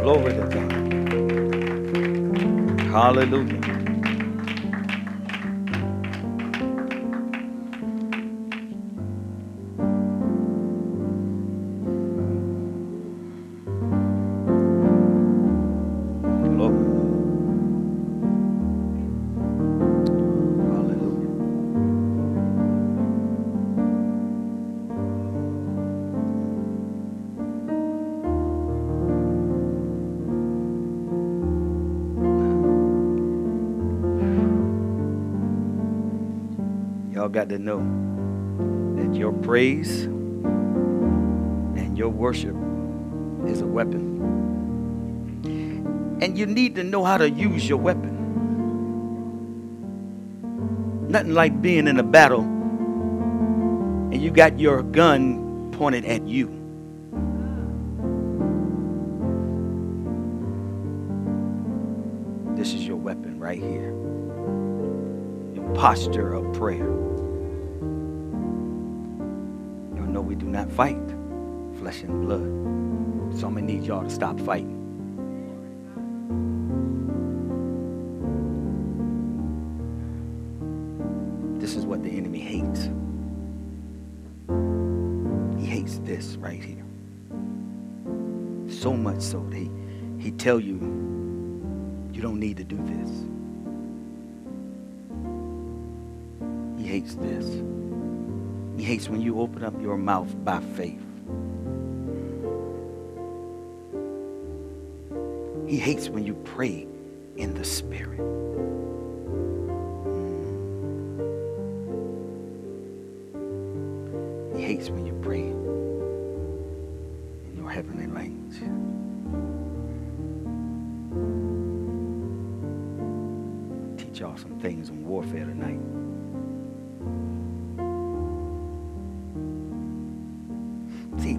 Glory to God. Hallelujah. Know that your praise and your worship is a weapon. And you need to know how to use your weapon. Nothing like being in a battle and you got your gun pointed at you. This is your weapon right here. Your posture of prayer. Flesh and blood. So I'm gonna need y'all to stop fighting. This is what the enemy hates. He hates this right here. So much so that he, he tell you, you don't need to do this. He hates this. He hates when you open up your mouth by faith. He hates when you pray in the spirit. Mm. He hates when you pray in your heavenly language. Teach y'all some things on warfare tonight. See,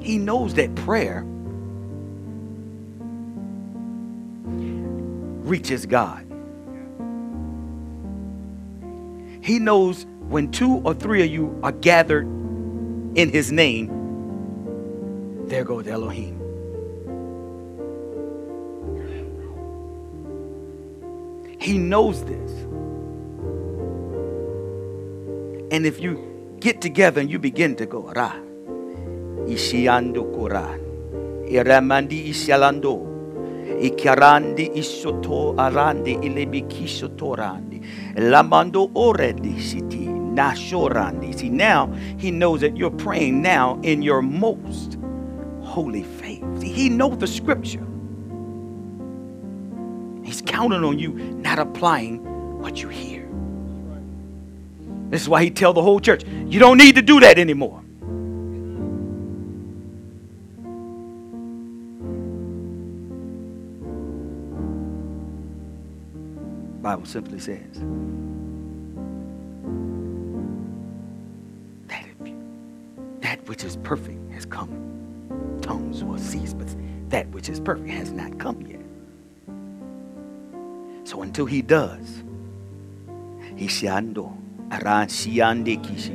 he knows that prayer reaches God. He knows when two or three of you are gathered in his name, there goes Elohim. He knows this. And if you get together and you begin to go, Ra, Ishiando Koran, Iramandi Ishalando, Ikarandi Isoto Arandi Ilebikishotorandi, Lamando Oredi Siti, Nashorandi. See, now he knows that you're praying now in your most holy faith. See, he knows the scripture. He's counting on you not applying what you hear. This is why he tell the whole church, you don't need to do that anymore. Bible simply says that if that which is perfect has come, tongues will cease, but that which is perfect has not come yet. So until he does, he Ishiando, Aran Shiande Kishi,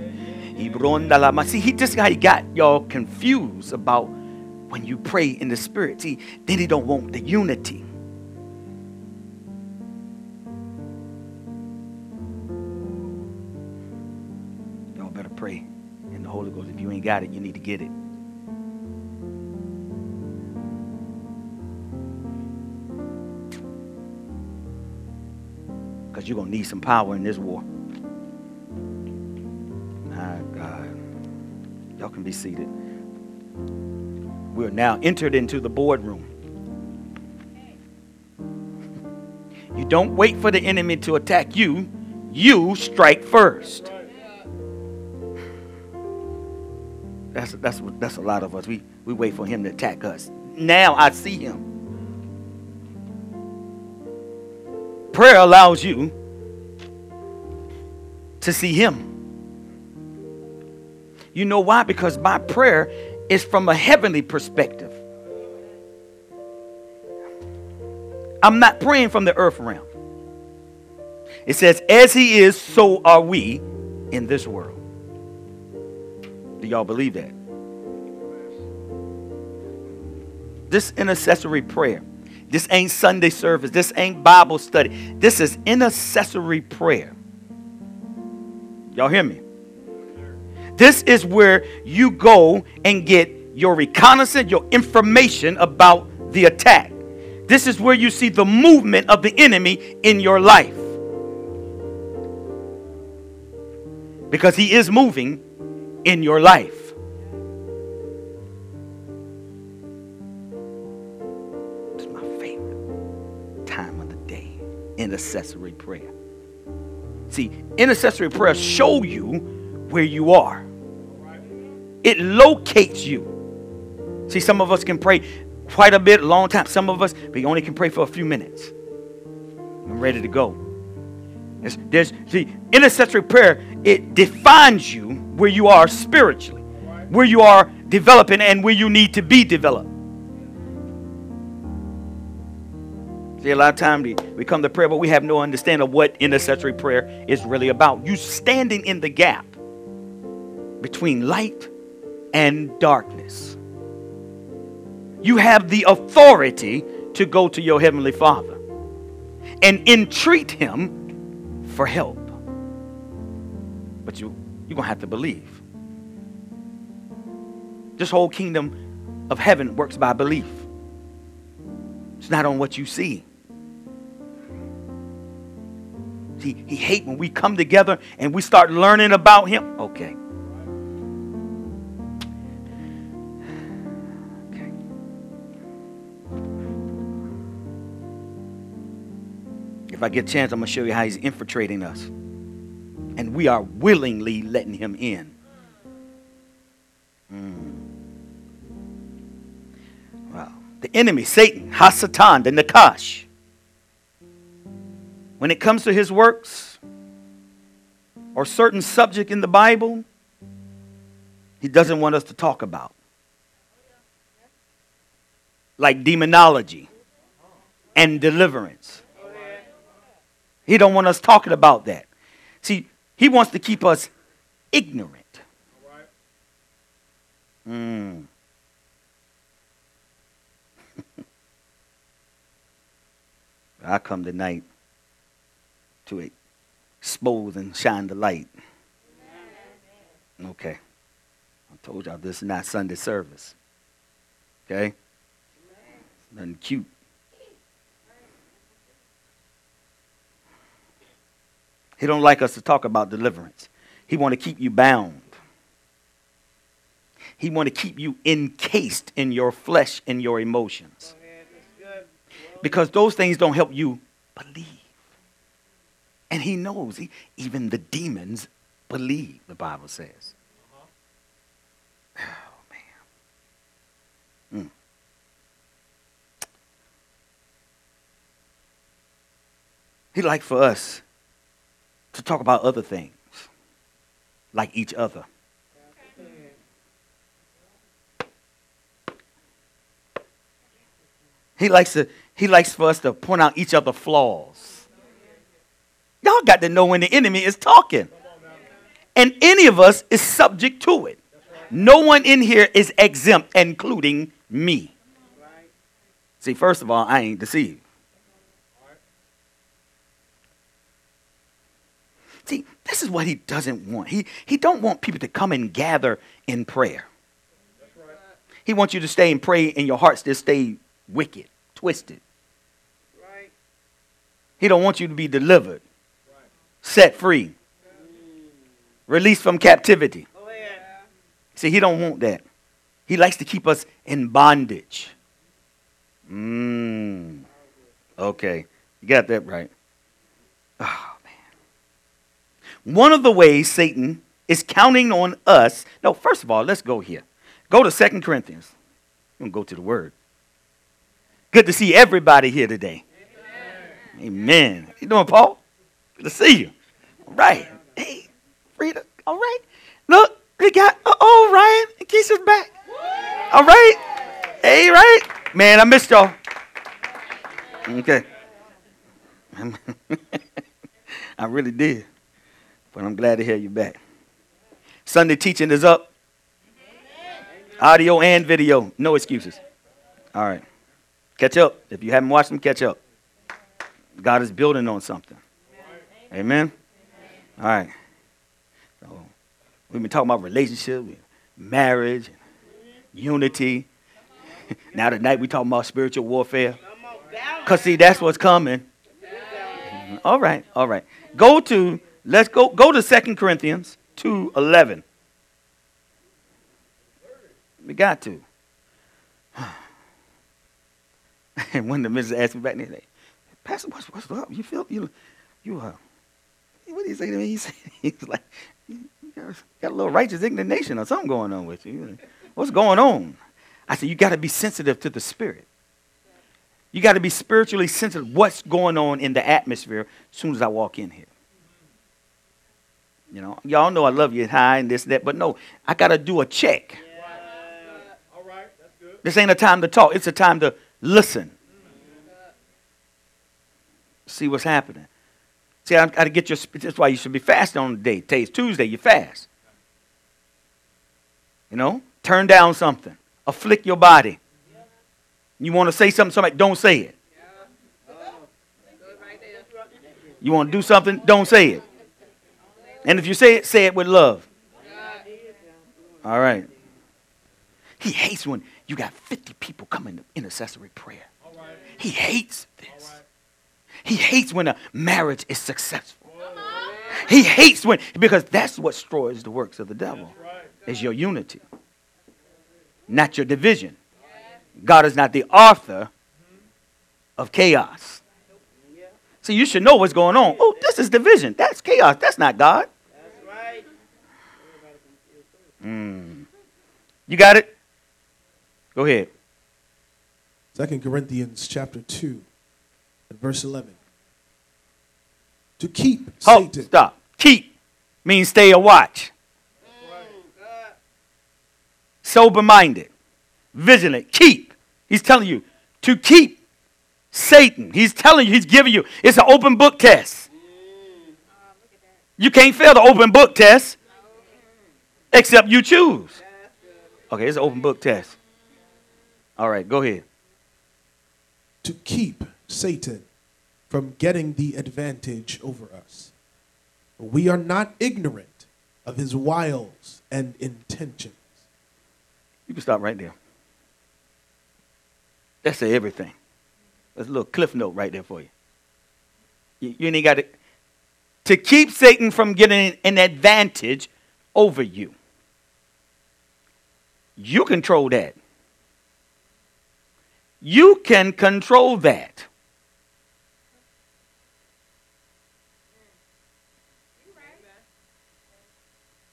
Ibronda Lama. See, he just he got y'all confused about when you pray in the spirit. See, then he don't want the unity. Got it, you need to get it. Because you're going to need some power in this war. My God. Y'all can be seated. We're now entered into the boardroom. You don't wait for the enemy to attack you, you strike first. That's, that's, that's a lot of us. We, we wait for him to attack us. Now I see him. Prayer allows you to see him. You know why? Because my prayer is from a heavenly perspective. I'm not praying from the earth realm. It says, as he is, so are we in this world. Do y'all believe that? this intercessory prayer. This ain't Sunday service. This ain't Bible study. This is intercessory prayer. Y'all hear me? This is where you go and get your reconnaissance, your information about the attack. This is where you see the movement of the enemy in your life. Because he is moving in your life. It's my favorite time of the day intercessory prayer. See, intercessory prayer show you where you are. It locates you. See, some of us can pray quite a bit, a long time. Some of us, we only can pray for a few minutes. I'm ready to go. There's, there's see, intercessory prayer, it defines you where you are spiritually, where you are developing, and where you need to be developed. See, a lot of times we, we come to prayer, but we have no understanding of what intercessory prayer is really about. You standing in the gap between light and darkness. You have the authority to go to your Heavenly Father and entreat Him for help. But you, you're going to have to believe. This whole kingdom of heaven works by belief. It's not on what you see. He, he hate when we come together and we start learning about him. Okay. I get a chance, I'm going to show you how he's infiltrating us. And we are willingly letting him in. Mm. Wow. The enemy, Satan, Hasatan, the Nakash when it comes to his works or certain subject in the Bible, he doesn't want us to talk about. Like demonology and deliverance. He don't want us talking about that. See, he wants to keep us ignorant. Mm. I come tonight to expose and shine the light. Okay. I told y'all this is not Sunday service. Okay? Nothing cute. He don't like us to talk about deliverance. He want to keep you bound. He want to keep you encased in your flesh and your emotions. Because those things don't help you believe. And he knows, he, even the demons believe, the Bible says. Oh, man. Mm. He'd like for us to talk about other things, like each other. He likes to he likes for us to point out each other flaws. Y'all got to know when the enemy is talking. And any of us is subject to it. No one in here is exempt, including me. See, first of all, I ain't deceived. See, this is what he doesn't want. He, he don't want people to come and gather in prayer. He wants you to stay and pray and your hearts to stay wicked, twisted. Right. He don't want you to be delivered set free, released from captivity. See, he don't want that. He likes to keep us in bondage. Mm. Okay, you got that right. Oh. One of the ways Satan is counting on us. No, first of all, let's go here. Go to Second Corinthians. I'm gonna go to the Word. Good to see everybody here today. Amen. Amen. How you doing, Paul? Good to see you. All right. Hey, Frida. All right. Look, we got, oh, Ryan and Keisha's back. All right. Hey, right. Man, I missed y'all. Okay. I really did. But I'm glad to hear you back. Sunday teaching is up. Audio and video. No excuses. All right. Catch up. If you haven't watched them, catch up. God is building on something. Amen. All right. So we've been talking about relationship, marriage, unity. now tonight we're talking about spiritual warfare. Cause see, that's what's coming. All right, all right. Go to let's go go to Second Corinthians two eleven. We got to. And when the minister asked me back there, Pastor, what's, what's up? You feel you you uh what did he say to me? He said he's like you got a little righteous indignation or something going on with you. What's going on? I said, you got to be sensitive to the spirit. You got to be spiritually sensitive what's going on in the atmosphere as soon as I walk in here. You know, y'all know I love you high and this and that, but no, I got to do a check. All right, that's good. This ain't a time to talk. It's a time to listen. See what's happening. See, I got to get your. That's why you should be fasting on the day. Today's Tuesday. You fast. You know, turn down something. Afflict your body. You want to say something, to somebody don't say it. You want to do something, don't say it. And if you say it, say it with love. All right. He hates when you got 50 people coming to intercessory prayer. He hates this. He hates when a marriage is successful. He hates when, because that's what destroys the works of the devil, is your unity, not your division. God is not the author of chaos. So you should know what's going on. Oh, this is division. That's chaos. That's not God. Mm. You got it? Go ahead. Second Corinthians chapter 2 and verse 11. To keep Hold, Satan. Stop. Keep means stay a watch. Sober minded vigilant. Keep. He's telling you to keep Satan. He's telling you, he's giving you. It's an open book test. You can't fail the open book test except you choose. Okay, it's an open book test. All right, go ahead. To keep Satan from getting the advantage over us. We are not ignorant of his wiles and intentions. You can stop right there. That's everything. That's a little cliff note right there for you. You, you ain't got to to keep Satan from getting an advantage over you. You control that. You can control that.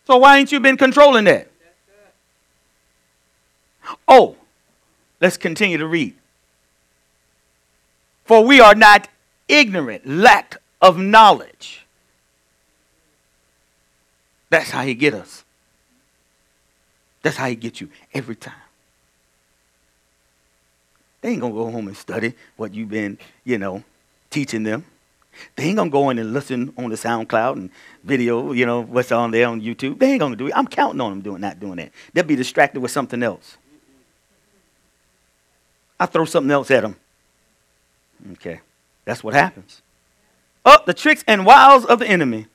So why ain't you been controlling that? Oh, let's continue to read. For we are not ignorant, lack of knowledge. That's how he get us. That's how he get you every time. They ain't gonna go home and study what you've been, you know, teaching them. They ain't gonna go in and listen on the SoundCloud and video, you know, what's on there on YouTube. They ain't gonna do it. I'm counting on them doing not doing that. They'll be distracted with something else. I throw something else at them. Okay. That's what happens. Oh, the tricks and wiles of the enemy.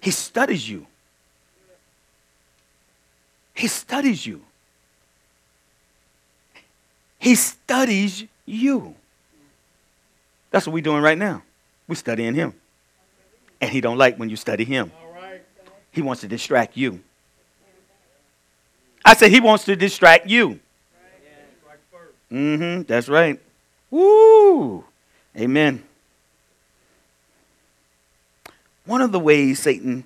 He studies you. He studies you. He studies you. That's what we're doing right now. We're studying him. And he don't like when you study him. He wants to distract you. I said he wants to distract you. Mm-hmm. That's right. Woo! Amen. One of the ways Satan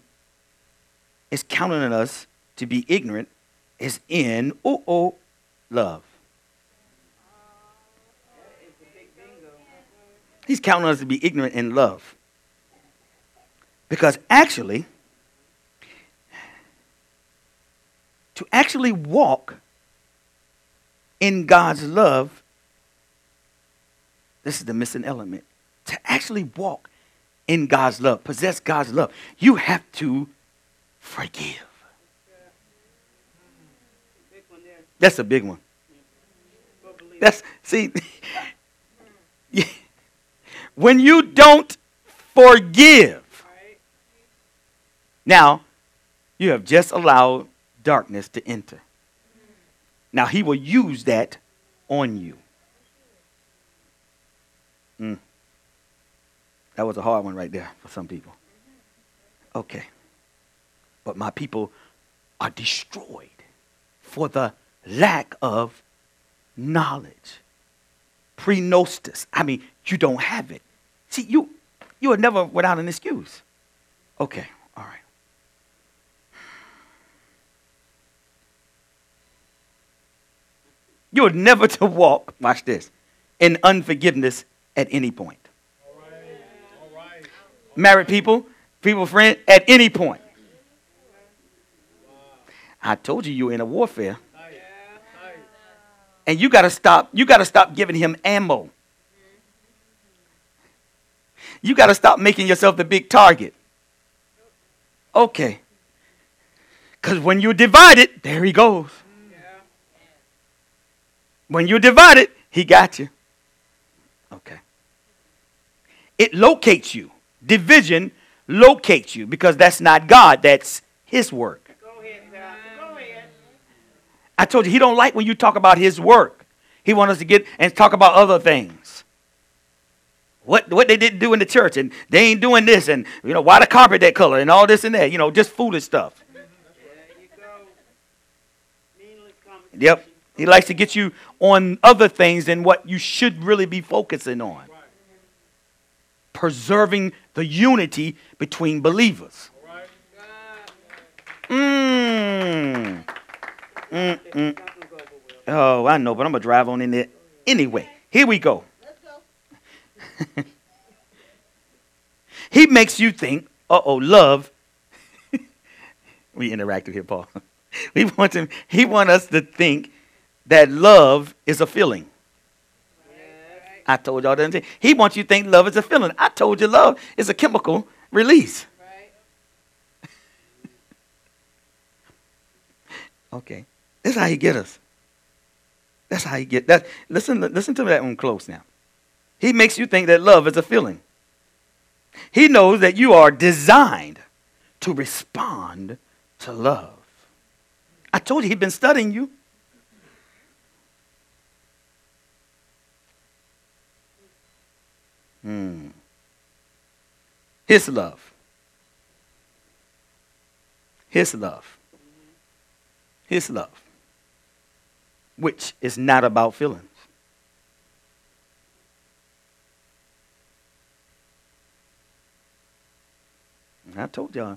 is counting on us to be ignorant is in oh oh love. He's counting us to be ignorant in love. Because actually, to actually walk in God's love this is the missing element. To actually walk in God's love, possess God's love, you have to forgive. That's a big one. That's see. when you don't forgive, now you have just allowed darkness to enter. Now he will use that on you. Mm. That was a hard one right there for some people. Okay. But my people are destroyed for the lack of knowledge. Prenostis. I mean, you don't have it. See, you you are never without an excuse. Okay, all right. You are never to walk, watch this, in unforgiveness at any point. Married people, people, friend, at any point. I told you you were in a warfare. And you gotta stop, you gotta stop giving him ammo. You gotta stop making yourself the big target. Okay. Because when you're divided, there he goes. When you're divided, he got you. Okay. It locates you. Division locates you because that's not God, that's his work. I told you he don't like when you talk about his work. He wants us to get and talk about other things. What what they didn't do in the church and they ain't doing this and you know why the carpet that color and all this and that, you know, just foolish stuff. Yep. He likes to get you on other things than what you should really be focusing on. Preserving the unity between believers. Mm. Mm-mm. Oh, I know, but I'm going to drive on in there anyway. Here we go. he makes you think, uh oh, love. we interacted here, Paul. we want him, he want us to think that love is a feeling. I told y'all that. He wants you to think love is a feeling. I told you love is a chemical release. okay. That's how he get us. That's how he get that. Listen, listen to that one close now. He makes you think that love is a feeling. He knows that you are designed to respond to love. I told you he'd been studying you. Hmm. His love. His love. His love. Which is not about feelings. I told y'all,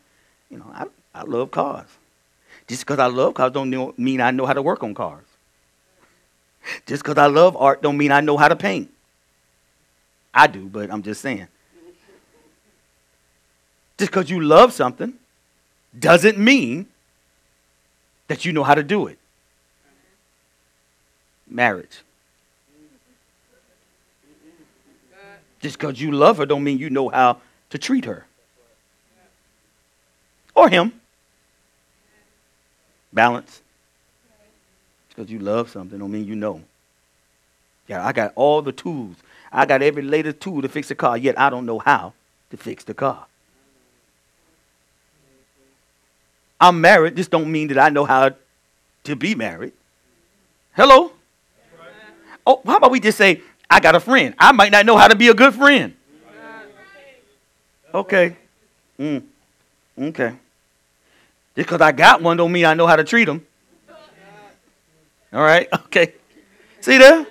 you know, I, I love cars. Just because I love cars don't mean I know how to work on cars. Just because I love art don't mean I know how to paint. I do, but I'm just saying. Just because you love something doesn't mean that you know how to do it. Marriage. Just because you love her don't mean you know how to treat her. Or him. Balance. Just because you love something don't mean you know. Yeah, I got all the tools I got every latest tool to fix a car, yet I don't know how to fix the car. I'm married. This don't mean that I know how to be married. Hello? Oh, how about we just say, I got a friend. I might not know how to be a good friend. Okay. Mm. Okay. Just because I got one don't mean I know how to treat them. All right. Okay. See there?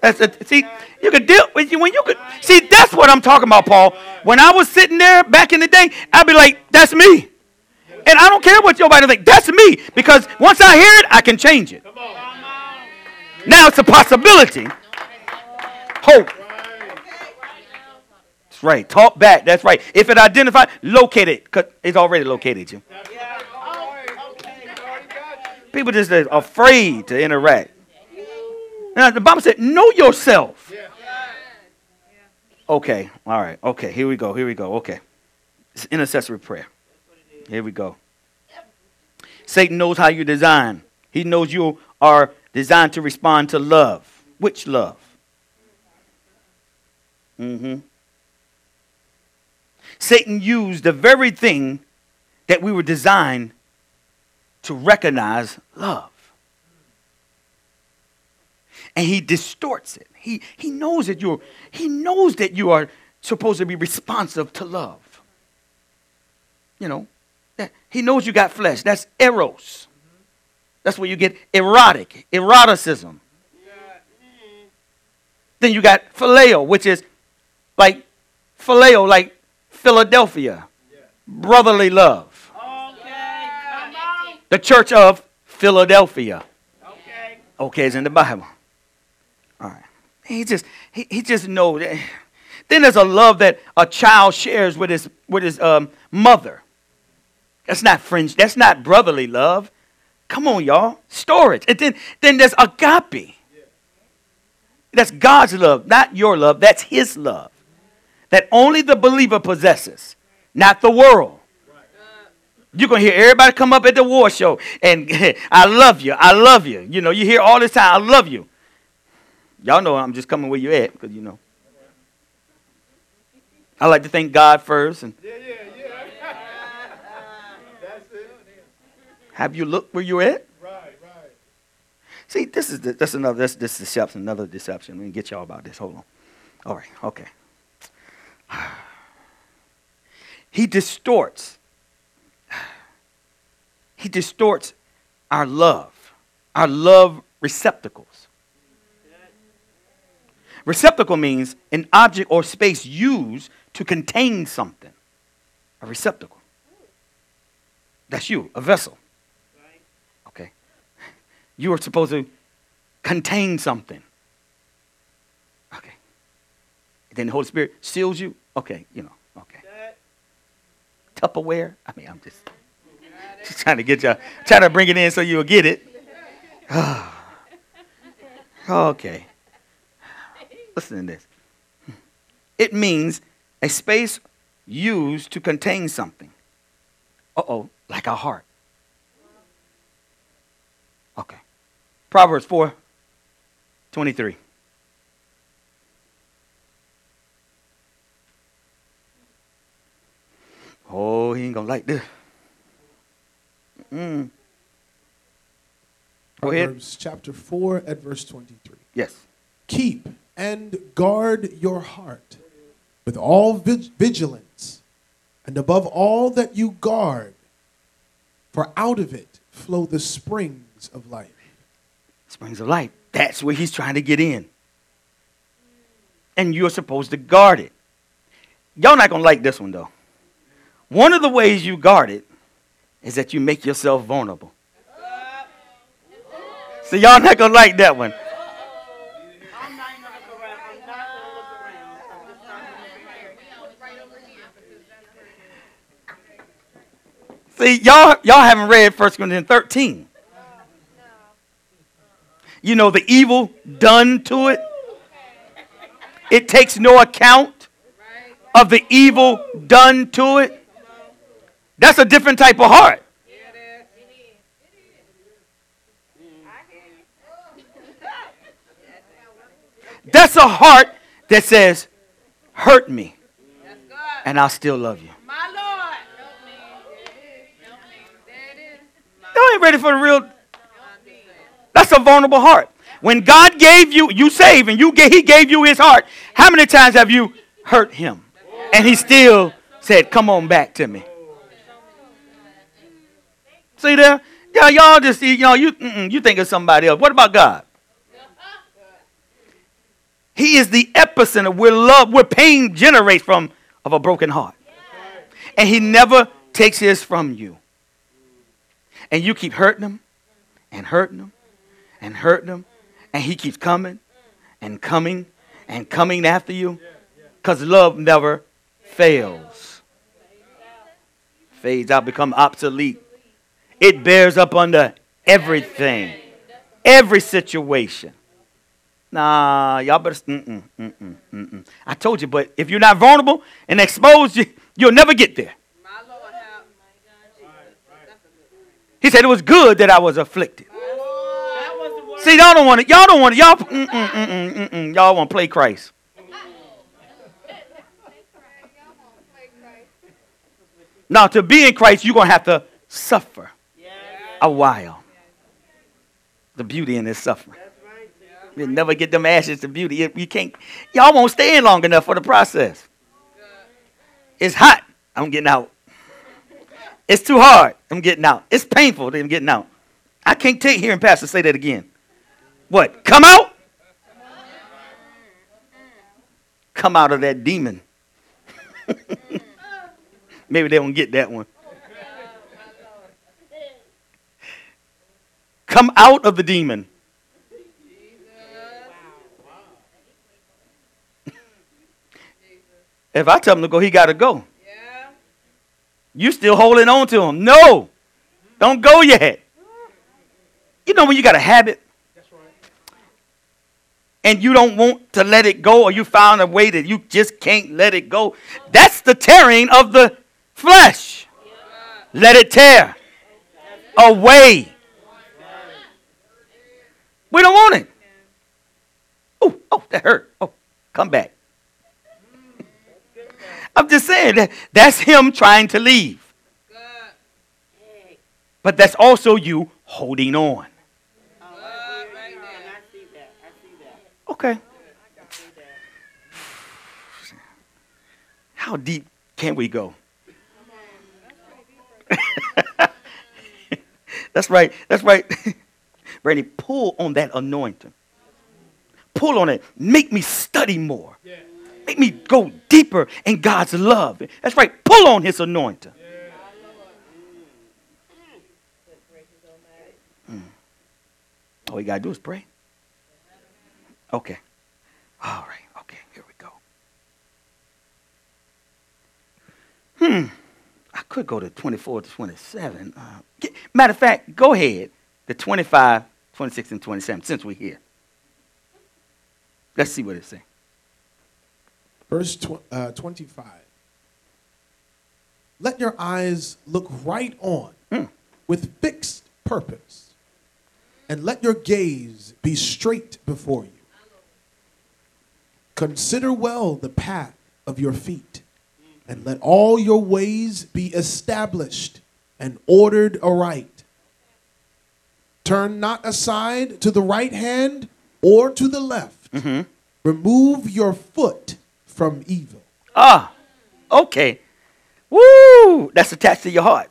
That's a, see, you could deal with you when you could see. That's what I'm talking about, Paul. When I was sitting there back in the day, I'd be like, "That's me," and I don't care what nobody think. That's me because once I hear it, I can change it. Now it's a possibility. Hope. That's right. Talk back. That's right. If it identified, locate it because it's already located you. People just are afraid to interact. Now, the Bible said, know yourself. Okay, all right, okay, here we go, here we go, okay. It's intercessory prayer. Here we go. Satan knows how you design. He knows you are designed to respond to love. Which love? Mm-hmm. Satan used the very thing that we were designed to recognize love. And he distorts it. He, he knows that you're he knows that you are supposed to be responsive to love. You know, that he knows you got flesh. That's eros. That's where you get erotic, eroticism. Then you got phileo, which is like phileo, like Philadelphia, brotherly love. The church of Philadelphia. Okay, it's in the Bible. All right. He just he, he just knows. Then there's a love that a child shares with his with his um, mother. That's not friends. That's not brotherly love. Come on, y'all. Storge. And then then there's agape. That's God's love, not your love. That's His love. That only the believer possesses, not the world. You're going to hear everybody come up at the war show and I love you. I love you. You know, you hear all this time, I love you. Y'all know I'm just coming where you at because, you know. I like to thank God first. And yeah, yeah. That's it. Have you looked where you're at? Right, right. See, this is the, that's another this this deception, another deception. Let me get y'all about this. Hold on. All right, okay. He distorts he distorts our love, our love receptacles. Receptacle means an object or space used to contain something. A receptacle. That's you, a vessel. You are supposed to contain something. Okay. Then the Holy Spirit seals you. Okay, you know, okay. Tupperware. I mean, I'm just. She's trying to get you, trying to bring it in so you'll get it. okay. Listen to this. It means a space used to contain something. Uh oh, like a heart. Okay. Proverbs 4 23. Oh, he ain't gonna like this. Mm. Go Proverbs ahead. chapter 4 at verse 23. Yes. Keep and guard your heart with all vigilance, and above all that you guard, for out of it flow the springs of life. Springs of life. That's where he's trying to get in. And you're supposed to guard it. Y'all not going to like this one, though. One of the ways you guard it is that you make yourself vulnerable. So y'all not gonna like that one. See, y'all, y'all haven't read 1 Corinthians 13. You know, the evil done to it. It takes no account of the evil done to it. That's a different type of heart. That's a heart that says, hurt me, and I'll still love you. You ain't ready for the real. That's a vulnerable heart. When God gave you, you save, and you get He gave you His heart. How many times have you hurt Him, and He still said, "Come on back to me"? See there? Yeah, y'all just see you know you you think of somebody else. What about God? He is the epicenter where love, where pain generates from of a broken heart. And he never takes his from you. And you keep hurting him and hurting him and hurting them, And he keeps coming and coming and coming after you. Because love never fails. Fades out, become obsolete. It bears up under everything, every situation. Nah, y'all better. Mm-mm, mm-mm, mm-mm. I told you, but if you're not vulnerable and exposed, you, you'll never get there. He said it was good that I was afflicted. See, y'all don't want it. Y'all don't want it. Y'all, mm, mm, mm, mm, mm, mm, y'all want to play Christ. Now, to be in Christ, you're going to have to suffer a while. The beauty in this suffering. You never get them ashes to beauty. You you can't. Y'all won't stay in long enough for the process. It's hot. I'm getting out. It's too hard. I'm getting out. It's painful. I'm getting out. I can't take hearing pastor say that again. What? Come out? Come out of that demon. Maybe they won't get that one. Come out of the demon. If I tell him to go, he got to go. You still holding on to him. No. Don't go yet. You know when you got a habit and you don't want to let it go or you found a way that you just can't let it go. That's the tearing of the flesh. Let it tear away. We don't want it. Oh, oh, that hurt. Oh, come back. I'm just saying that that's him trying to leave. But that's also you holding on. Okay. How deep can we go? that's right. That's right. Brandy, pull on that anointing. Pull on it. Make me study more. Make me go deeper in God's love. That's right. Pull on his anointing. Mm. All you got to do is pray. Okay. All right. Okay. Here we go. Hmm. I could go to 24 to 27. Uh, get, matter of fact, go ahead. The 25, 26, and 27, since we're here. Let's see what it says. Verse tw- uh, 25. Let your eyes look right on Mm. with fixed purpose, and let your gaze be straight before you. Consider well the path of your feet, and let all your ways be established and ordered aright. Turn not aside to the right hand or to the left. Remove your foot from evil. Ah, okay. Woo! That's attached to your heart.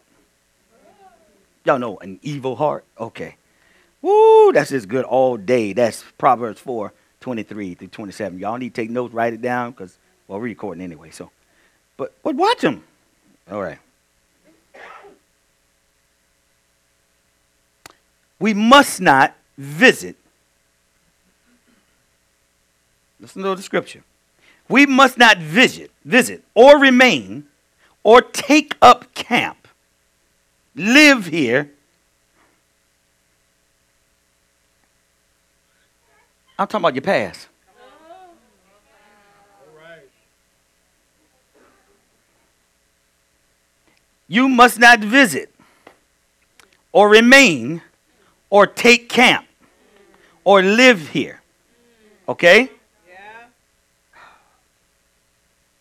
Y'all know an evil heart? Okay. Woo! That's just good all day. That's Proverbs 4, 23 through 27. Y'all need to take notes, write it down, because, well, we're recording anyway, so. But, but watch them. All right. We must not visit. Listen to the scripture. We must not visit, visit, or remain, or take up camp, live here. I'm talking about your past. You must not visit, or remain, or take camp, or live here. Okay?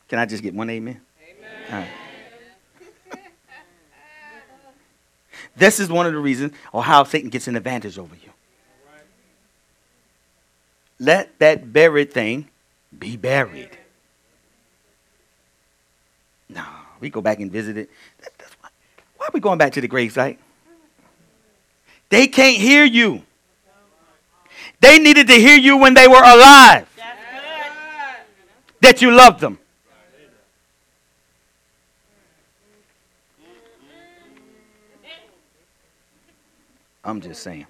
Can I just get one amen? Amen. This is one of the reasons or how Satan gets an advantage over you. Let that buried thing be buried. No, we go back and visit it. Why are we going back to the gravesite? They can't hear you. They needed to hear you when they were alive. That you loved them. I'm just saying.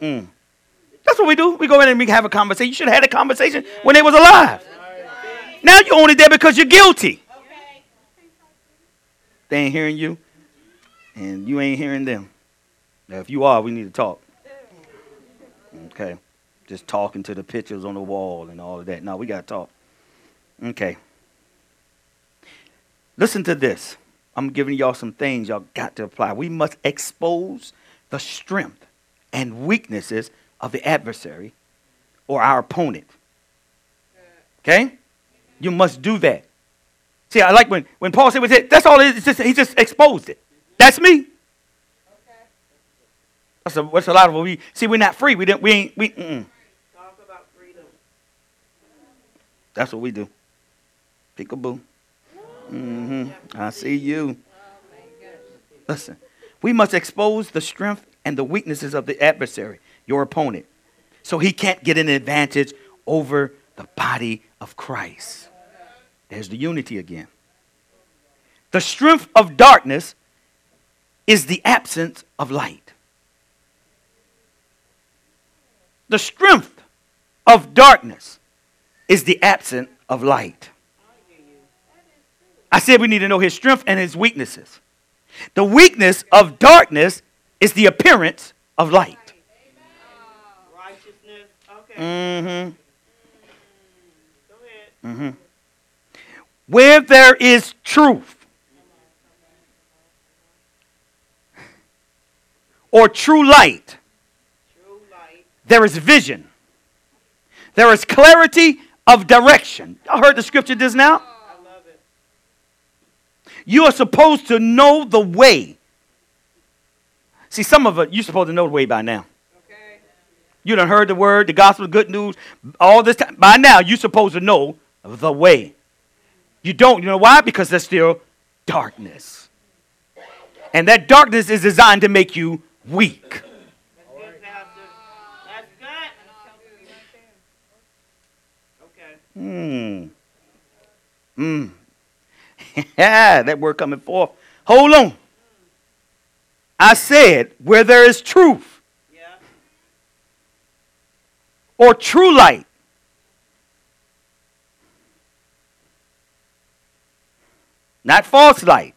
Mm. That's what we do. We go in and we have a conversation. You should have had a conversation when they was alive. Now you're only there because you're guilty. They ain't hearing you, and you ain't hearing them. Now, if you are, we need to talk. Okay. Just talking to the pictures on the wall and all of that. No, we got to talk. Okay. Listen to this. I'm giving y'all some things y'all got to apply. We must expose the strength and weaknesses of the adversary or our opponent. Okay? You must do that. See, I like when, when Paul said, it, that's all it is. Just, he just exposed it. That's me. That's a, that's a lot of what we see. We're not free. We didn't. We ain't. We. Mm-mm. Talk about freedom. That's what we do. Peekaboo. Mm-hmm. I see you. Listen, we must expose the strength and the weaknesses of the adversary, your opponent, so he can't get an advantage over the body of Christ. There's the unity again. The strength of darkness is the absence of light. The strength of darkness is the absence of light. I said we need to know his strength and his weaknesses. The weakness of darkness is the appearance of light. Mm-hmm. Mm-hmm. Where there is truth or true light, there is vision. There is clarity of direction. I heard the scripture just now. You are supposed to know the way. See, some of it, you're supposed to know the way by now. You done heard the word, the gospel, good news, all this time. By now, you're supposed to know the way. You don't. You know why? Because there's still darkness. And that darkness is designed to make you weak. That's good, That's good. Okay. Hmm. Hmm. yeah, that word coming forth. Hold on. I said, where there is truth Yeah. Or true light, not false light.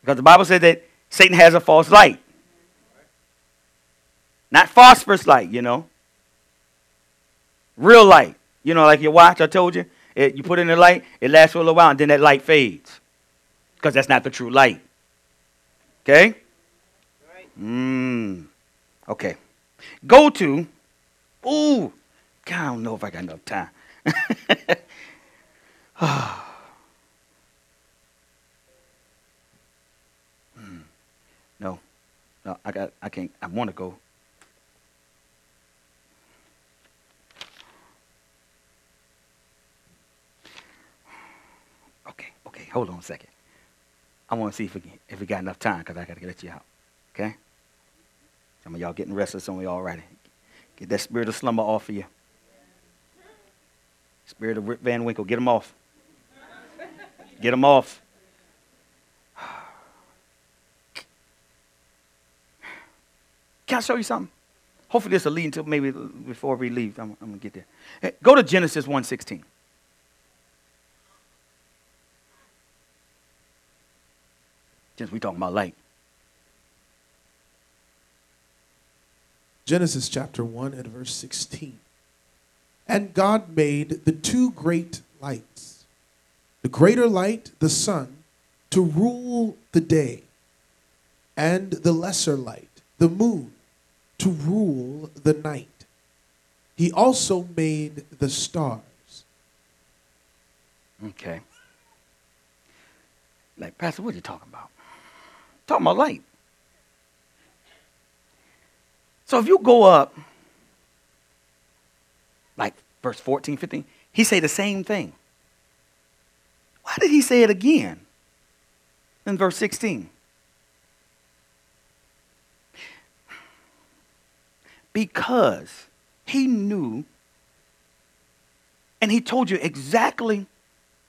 Because the Bible said that Satan has a false light. Not phosphorus light, you know. Real light. You know, like your watch, I told you. It, you put in the light, it lasts for a little while, and then that light fades. Because that's not the true light. Okay? Mmm. Okay. Go to. Ooh. God, I don't know if I got enough time. Hmm. No. No, I got I can't I want to go. Okay, okay, hold on a second. I want to see if we, if we got enough time because I got to let you out. Okay? Some of y'all getting restless, some of y'all already. Get that spirit of slumber off of you. Spirit of Rip Van Winkle, get him off. Get him off. Can I show you something? Hopefully this will lead until maybe before we leave. I'm, I'm going to get there. Hey, Go to Genesis 1.16. Since we talking about light. Genesis chapter 1 and verse 16. And God made the two great lights, the greater light, the sun, to rule the day, and the lesser light, the moon, to rule the night. He also made the stars. Okay. Like, Pastor, what are you talking about? Talking about light. So if you go up, like verse 14, 15, he say the same thing. Why did he say it again in verse 16? Because he knew and he told you exactly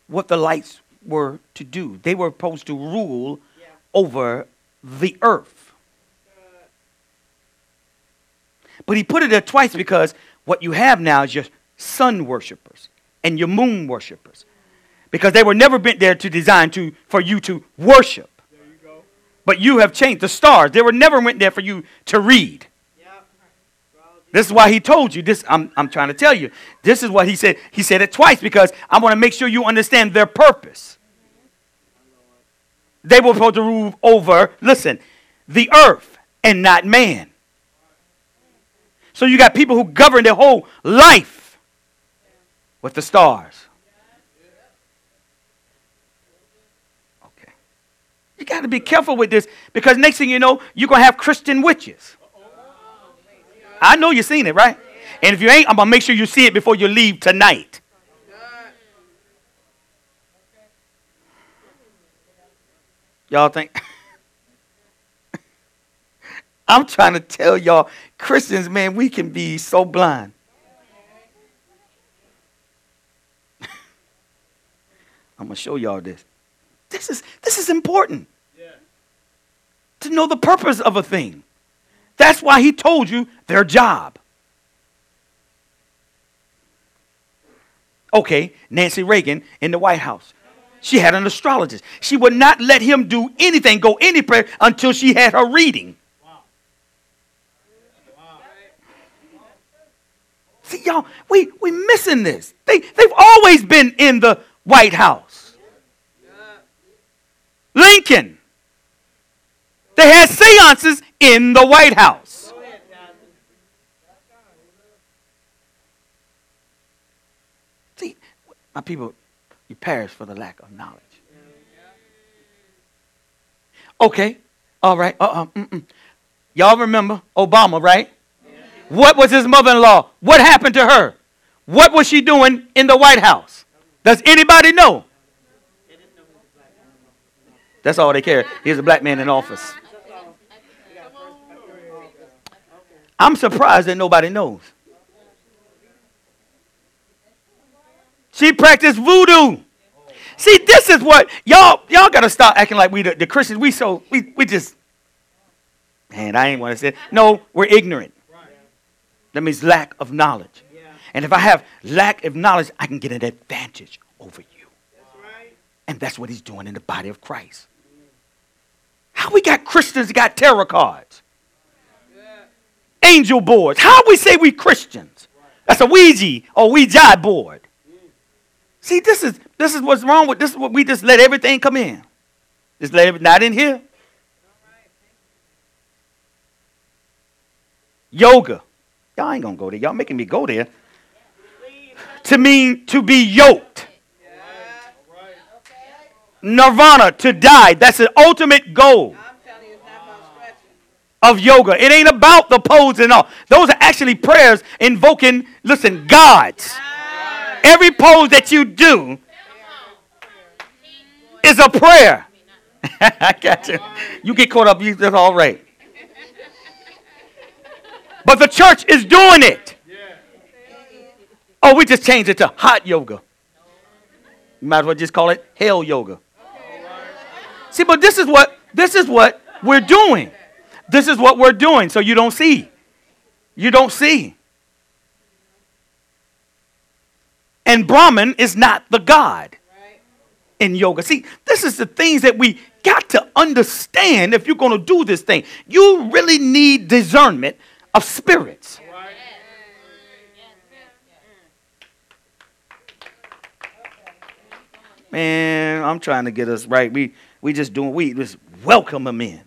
what the lights were to do. They were supposed to rule Yeah. over the earth. But he put it there twice because what you have now is your sun worshipers and your moon worshipers. Because they were never been there to design to for you to worship. There you go. But you have changed the stars. They were never went there for you to read. This is why he told you this. I'm, I'm trying to tell you. This is what he said. He said it twice because I want to make sure you understand their purpose. They were supposed to rule over, listen, the earth and not man. So you got people who govern their whole life with the stars. Okay. You got to be careful with this because next thing you know, you're going to have Christian witches. I know you've seen it, right? And if you ain't, I'm going to make sure you see it before you leave tonight. Y'all think? I'm trying to tell y'all, Christians, man, we can be so blind. I'm gonna show y'all this. This is this is important. To know the purpose of a thing. That's why he told you their job. Okay, Nancy Reagan in the White House. She had an astrologist. She would not let him do anything, go anywhere until she had her reading. See, y'all, we we missing this. They they've always been in the White House. Lincoln. They had seances in the White House. See, my people, you perish for the lack of knowledge. Okay, all right. Uh-uh. Y'all remember Obama, right? What was his mother-in-law? What happened to her? What was she doing in the White House? Does anybody know? That's all they care. He's a black man in office. I'm surprised that nobody knows. She practiced voodoo. See, this is what y'all y'all gotta stop acting like we the, the Christians. We so we we just man, I ain't want to say no. We're ignorant. That means lack of knowledge. And if I have lack of knowledge, I can get an advantage over you. That's right. And that's what he's doing in the body of Christ. How we got Christians that got tarot cards, angel boards? How we say we Christians? That's a Ouija or Ouija board. See, this is this is what's wrong with this. Is what we just let everything come in. Just let it not in here. Yoga. Y'all ain't gonna go there. Y'all making me go there. To mean to be yoked. Nirvana, to die. That's the ultimate goal of yoga. It ain't about the pose and all. Those are actually prayers invoking, listen, gods. Every pose that you do is a prayer. I got you. You get caught up, you, that's all right. But the church is doing it. Oh, we just changed it to hot yoga. You might as well just call it hell yoga. See, but this is what this is what we're doing. This is what we're doing. So you don't see. You don't see. And Brahman is not the God in yoga. See, this is the things that we got to understand if you're going to do this thing. You really need discernment of spirits. Man, I'm trying to get us right. We we just doing we just welcome them in.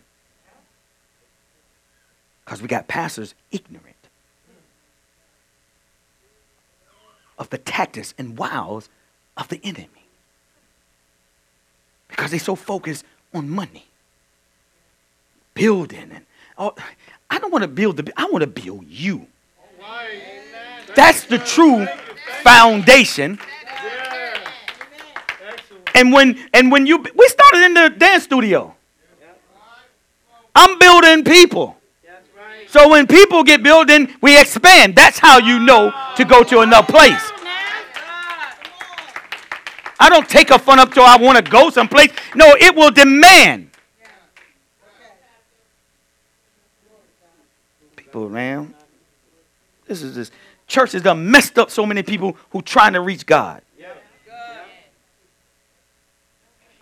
Because we got pastors ignorant of the tactics and wiles of the enemy. Because they're so focused on money. Building and oh, I don't want to build the I want to build you. That's the true foundation. And when and when you we started in the dance studio. I'm building people. So when people get building, we expand. That's how you know to go to another place. I don't take a fun up till I want to go someplace. No, it will demand. People, man, this is this church has done messed up so many people who trying to reach God.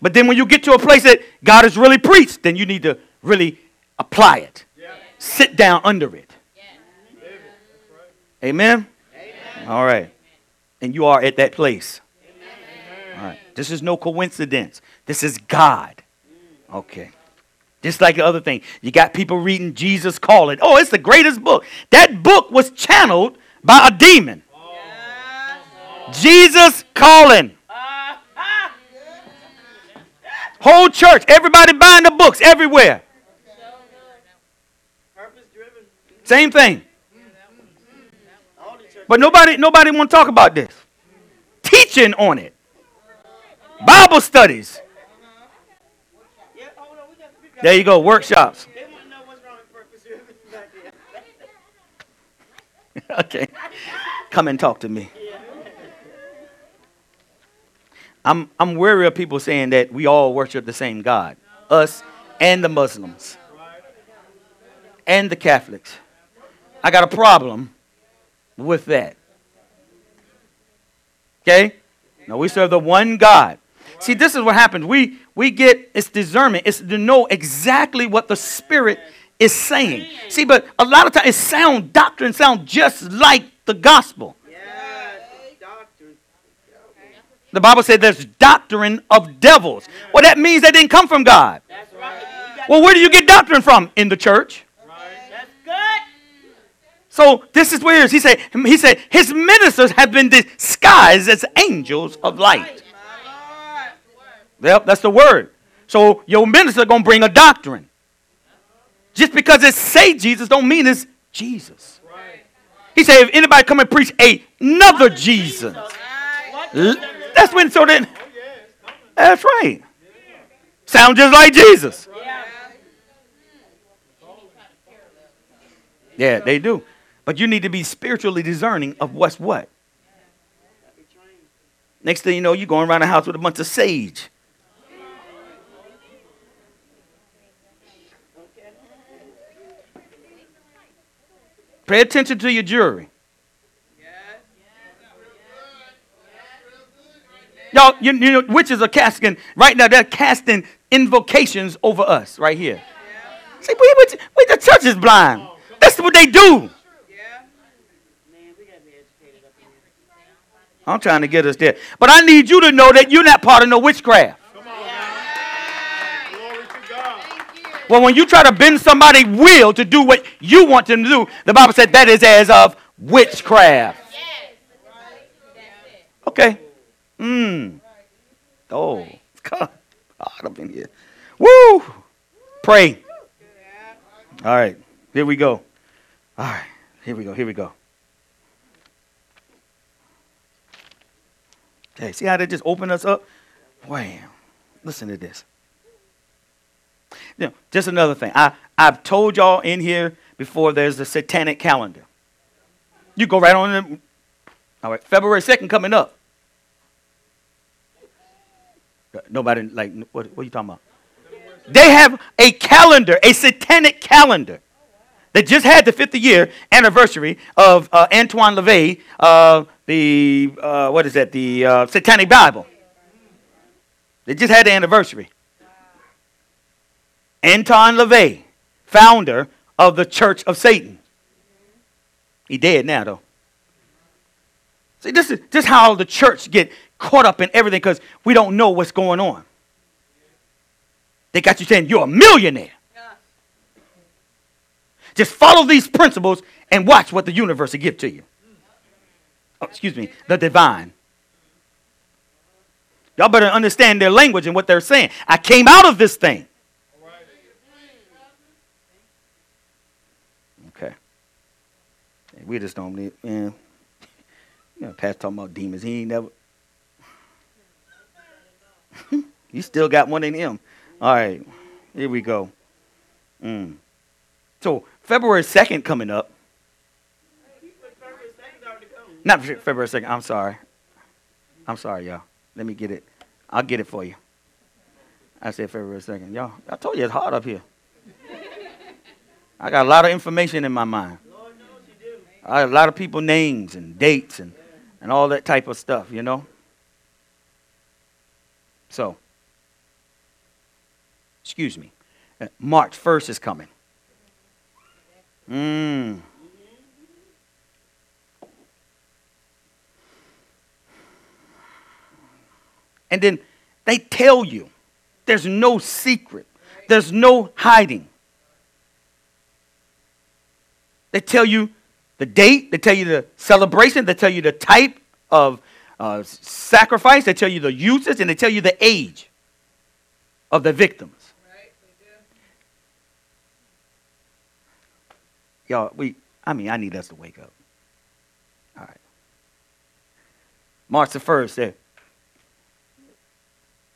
But then when you get to a place that God has really preached, then you need to really apply it. Sit down under it. Amen? All right. And you are at that place. All right. This is no coincidence. This is God. Okay. Just like the other thing. You got people reading Jesus Calling. Oh, it's the greatest book. That book was channeled by a demon. Jesus Calling. Whole church, everybody buying the books everywhere. Same thing. But nobody nobody want to talk about this. Teaching on it. Bible studies. Yeah, hold on. We got, we got There you go, workshops. They want to know what's wrong with purpose driven back there. okay. Come and talk to me. I'm, I'm wary of people saying that we all worship the same God. Us and the Muslims. And the Catholics. I got a problem with that. Okay? No, we serve the one God. See, this is what happens. We we get it's discernment. It's to know exactly what the Spirit is saying. See, but a lot of times it sound doctrine sound just like the gospel. The Bible said there's doctrine of devils. Well, that means they didn't come from God. Well, where do you get doctrine from? In the church. So this is where. He said, he said, his ministers have been disguised as angels of light. Yep, that's the word. So your minister gonna bring a doctrine. Just because it say Jesus don't mean it's Jesus. He said, if anybody come and preach another Jesus, that's when. So then, that's right. Sound just like Jesus. Yeah. Yeah, they do. But you need to be spiritually discerning of what's what. Next thing you know, you're going around the house with a bunch of sage. Pay attention to your jury. Y'all, you, you know, witches are casting, right now, they're casting invocations over us right here. See, we, we, we, the church is blind. That's what they do. I'm trying to get us there. But I need you to know that you're not part of no witchcraft. Well, when you try to bend somebody's will to do what you want them to do, the Bible said that is as of witchcraft. Okay. Mmm. Oh, God, up in here. Woo! Pray. All right, here we go. All right, here we go. Here we go. Okay, see how they just open us up? Wham. Listen to this. You know, just another thing. I, I've told y'all in here before there's the satanic calendar. You go right on the, all right, February 2nd coming up. Nobody, like, what, what are you talking about? They have a calendar, a satanic calendar. They just had the 50 year anniversary of uh, Antoine LaVey, uh, the, uh, what is that, the uh, Satanic Bible. They just had the anniversary. Anton LaVey, founder of the Church of Satan. He dead now, though. See, this is just how the church get caught up in everything because we don't know what's going on. They got you saying you're a millionaire. Just follow these principles and watch what the universe will give to you. Oh, excuse me, the divine. Y'all better understand their language and what they're saying. I came out of this thing. Okay. We just don't need, man. You know, Pastor talking about demons. He ain't never. you still got one in him. All right. Here we go. Mm. So, February 2nd coming up. Not February 2nd. I'm sorry. I'm sorry, y'all. Let me get it. I'll get it for you. I said February 2nd. Y'all, I told you it's hard up here. I got a lot of information in my mind. A lot of people names and dates and, and all that type of stuff, you know? So, excuse me. Uh, March 1st is coming. Mm. And then they tell you there's no secret. there's no hiding. They tell you the date, they tell you the celebration, they tell you the type of uh, sacrifice, they tell you the uses, and they tell you the age of the victims. Right, Y'all, we, I mean, I need us to wake up. All right. March the 1st, there.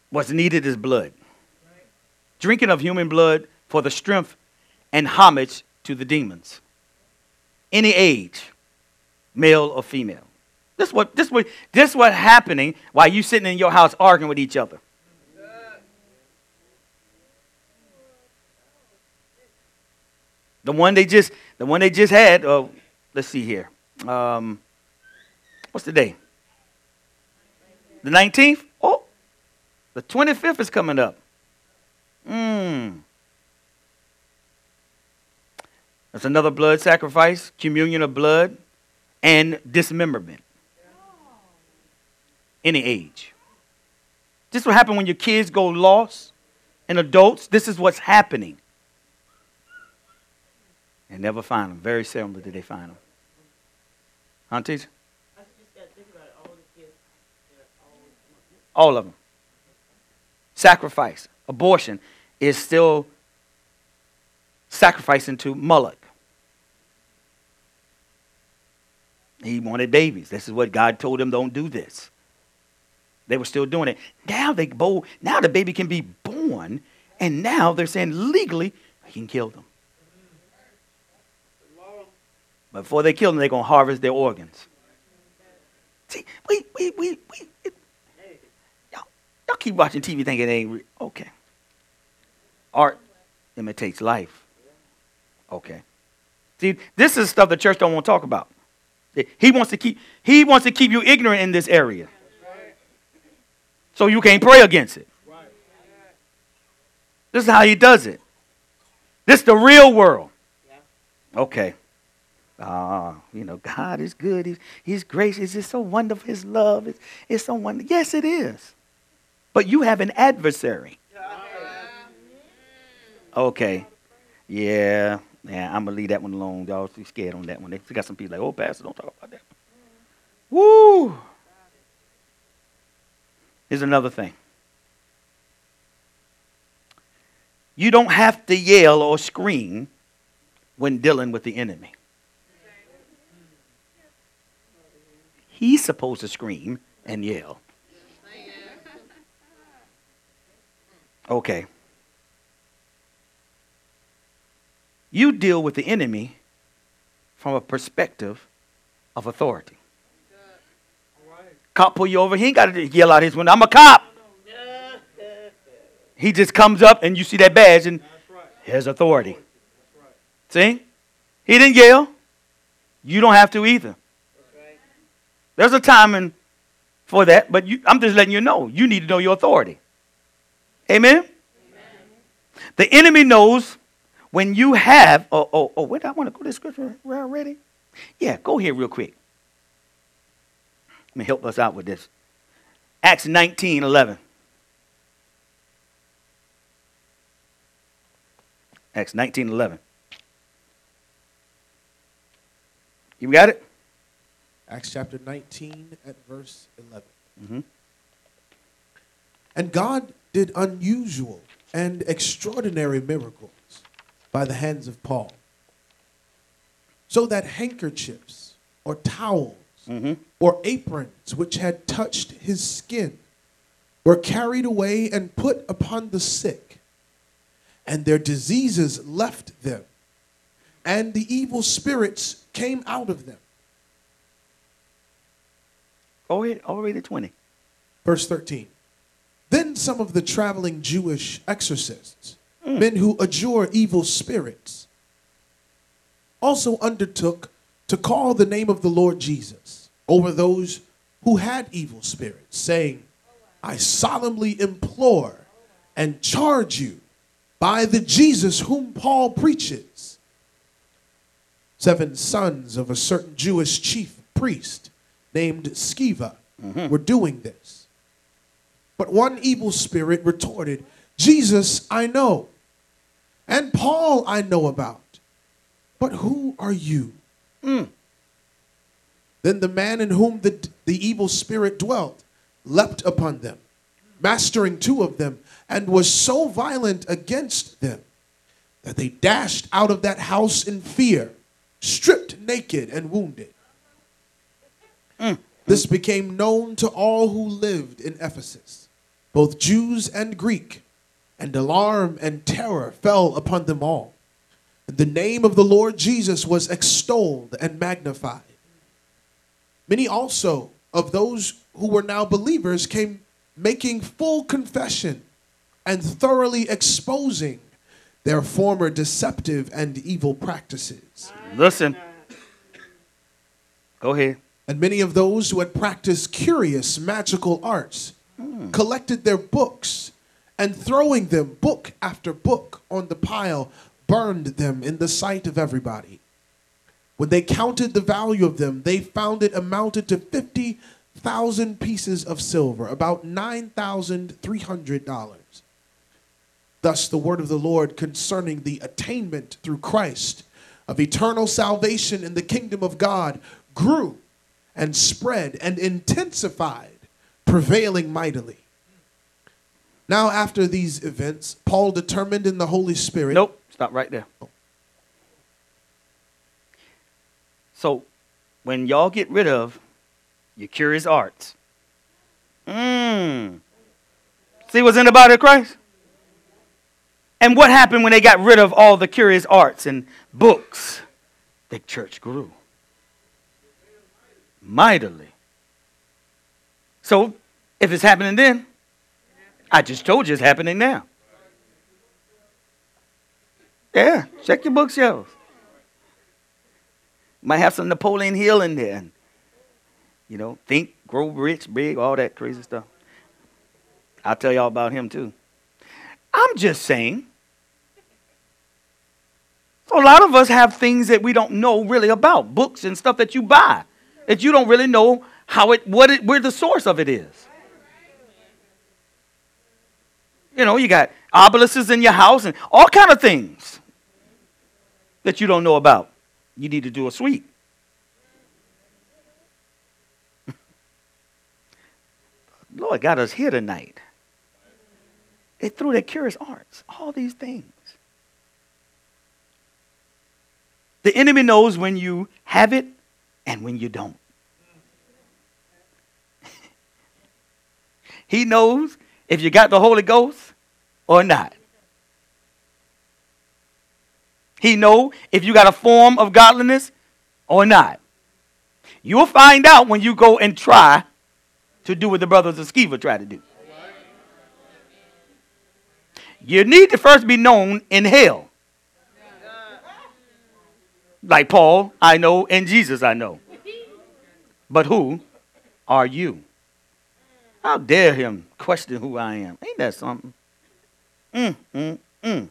What's needed is blood. Drinking of human blood for the strength and homage to the demons. Any age, male or female. This what this what this what happening while you sitting in your house arguing with each other. The one they just the one they just had. Uh, let's see here. Um, what's the day? The nineteenth. Oh, the twenty fifth is coming up. Hmm. That's another blood sacrifice, communion of blood, and dismemberment. Any age. This is what happens when your kids go lost and adults. This is what's happening. And never find them. Very seldom do they find them. Aunties? All of them. Sacrifice, abortion is still sacrificing to Moloch. He wanted babies. This is what God told him don't do this. They were still doing it. Now they bold, now the baby can be born, and now they're saying legally he can kill them. But before they kill them, they're gonna harvest their organs. See, we we we we it, y'all, y'all keep watching TV thinking it ain't re- okay. Art imitates life. Okay. See, this is stuff the church don't want to talk about. He wants to keep he wants to keep you ignorant in this area. So you can't pray against it. This is how he does it. This is the real world. Okay. Ah, you know, God is good. He's, he's gracious. It's so wonderful. His love is it's so wonderful. Yes, it is. But you have an adversary. Okay. Yeah. Yeah, I'm gonna leave that one alone. Y'all too scared on that one. They got some people like, oh, Pastor, don't talk about that. Woo! Here's another thing. You don't have to yell or scream when dealing with the enemy. He's supposed to scream and yell. Okay. You deal with the enemy from a perspective of authority. Cop pull you over, he ain't got to yell out his window, I'm a cop. He just comes up and you see that badge and his authority. See? He didn't yell. You don't have to either. There's a timing for that, but you, I'm just letting you know. You need to know your authority. Amen? Amen. The enemy knows when you have, oh, oh, oh, wait, I want to go to this scripture already. Yeah, go here real quick. Let me help us out with this. Acts 19 11. Acts 19 11. You got it? Acts chapter 19 at verse 11. Mhm. And God did unusual and extraordinary miracles by the hands of Paul, so that handkerchiefs or towels Mhm. or aprons which had touched his skin were carried away and put upon the sick, and their diseases left them, and the evil spirits came out of them. Go ahead, all the way to 20. Verse 13. Then some of the traveling Jewish exorcists, Mm. men who adjure evil spirits, also undertook to call the name of the Lord Jesus over those who had evil spirits, saying, I solemnly implore and charge you by the Jesus whom Paul preaches. Seven sons of a certain Jewish chief priest named Sceva mm-hmm. were doing this. But one evil spirit retorted, Jesus I know, And Paul I know about. But who are you? Mm. Then the man in whom the, the evil spirit dwelt leapt upon them, mastering two of them, and was so violent against them that they dashed out of that house in fear, stripped naked and wounded. This became known to all who lived in Ephesus, both Jews and Greek, and alarm and terror fell upon them all. The name of the Lord Jesus was extolled and magnified. Many also of those who were now believers came making full confession and thoroughly exposing their former deceptive and evil practices. Listen. Go ahead. And many of those who had practiced curious magical arts hmm. collected their books and throwing them book after book on the pile, burned them in the sight of everybody. When they counted the value of them, they found it amounted to 50,000 pieces of silver, about $9,300. Thus, the word of the Lord concerning the attainment through Christ of eternal salvation in the kingdom of God grew and spread and intensified, prevailing mightily. Now, after these events, Paul determined in the Holy Spirit. Nope. Stop right there. So, when y'all get rid of your curious arts, mm, see what's in the body of Christ? And what happened when they got rid of all the curious arts and books? The church grew mightily. So, if it's happening then, I just told you it's happening now. Yeah, check your bookshelves. Might have some Napoleon Hill in there. And, you know, think, grow rich, big, all that crazy stuff. I'll tell y'all about him too. I'm just saying. A lot of us have things that we don't know really about, books and stuff that you buy that you don't really know how it, what it, where the source of it is. You know, you got obelisks in your house and all kind of things that you don't know about. You need to do a sweep. Lord got us here tonight. They threw their curious arts, all these things. The enemy knows when you have it and when you don't. he knows if you got the Holy Ghost or not. He know if you got a form of godliness or not. You'll find out when you go and try to do what the brothers of Sceva try to do. You need to first be known in hell. Like Paul, I know, and Jesus, I know. But who are you? How dare him question who I am? Ain't that something? Mm, mm, mm.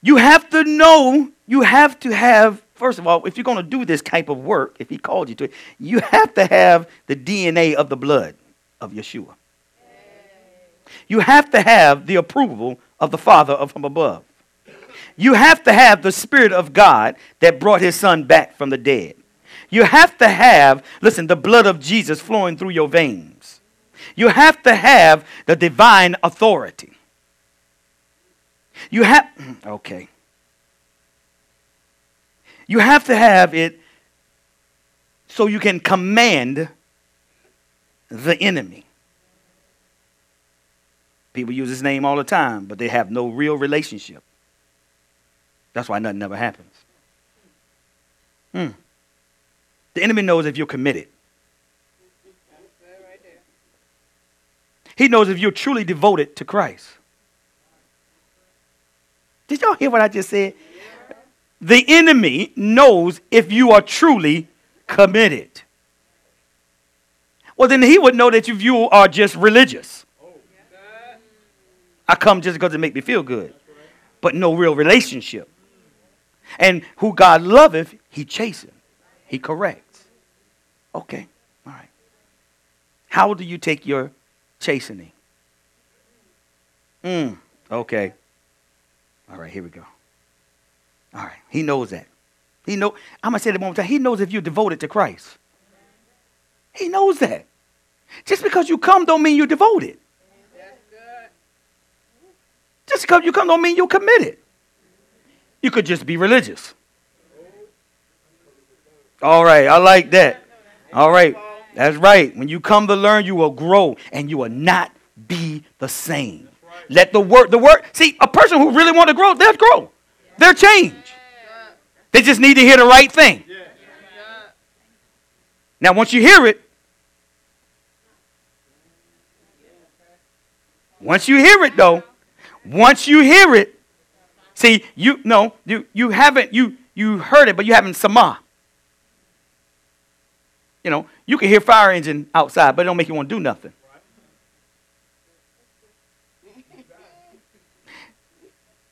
You have to know, you have to have, first of all, if you're going to do this type of work, if he called you to it, you have to have the DNA of the blood of Yeshua. You have to have the approval of the Father from above. You have to have the Spirit of God that brought his son back from the dead. You have to have, listen, the blood of Jesus flowing through your veins. You have to have the divine authority. You have, okay. You have to have it so you can command the enemy. People use his name all the time, but they have no real relationship. That's why nothing ever happens. Hmm. The enemy knows if you're committed. He knows if you're truly devoted to Christ. Did y'all hear what I just said? The enemy knows if you are truly committed. Well, then he would know that if you are just religious. I come just because it make me feel good, but no real relationship. And who God loveth, he chastens, he corrects. Okay, all right. How do you take your chastening? Mm, okay. All right, here we go. All right, he knows that. He know. I'm gonna say that one more time. He knows if you're devoted to Christ. He knows that. Just because you come don't mean you're devoted. Just because you come don't mean you're committed. You could just be religious. All right, I like that. All right, that's right. When you come to learn, you will grow and you will not be the same. Let the word, the word, see, a person who really want to grow, they'll grow. They'll change. They just need to hear the right thing. Now, once you hear it, once you hear it though, once you hear it, see, you no, you you haven't you you heard it, but you haven't sama. You know, you can hear fire engine outside, but it don't make you want to do nothing.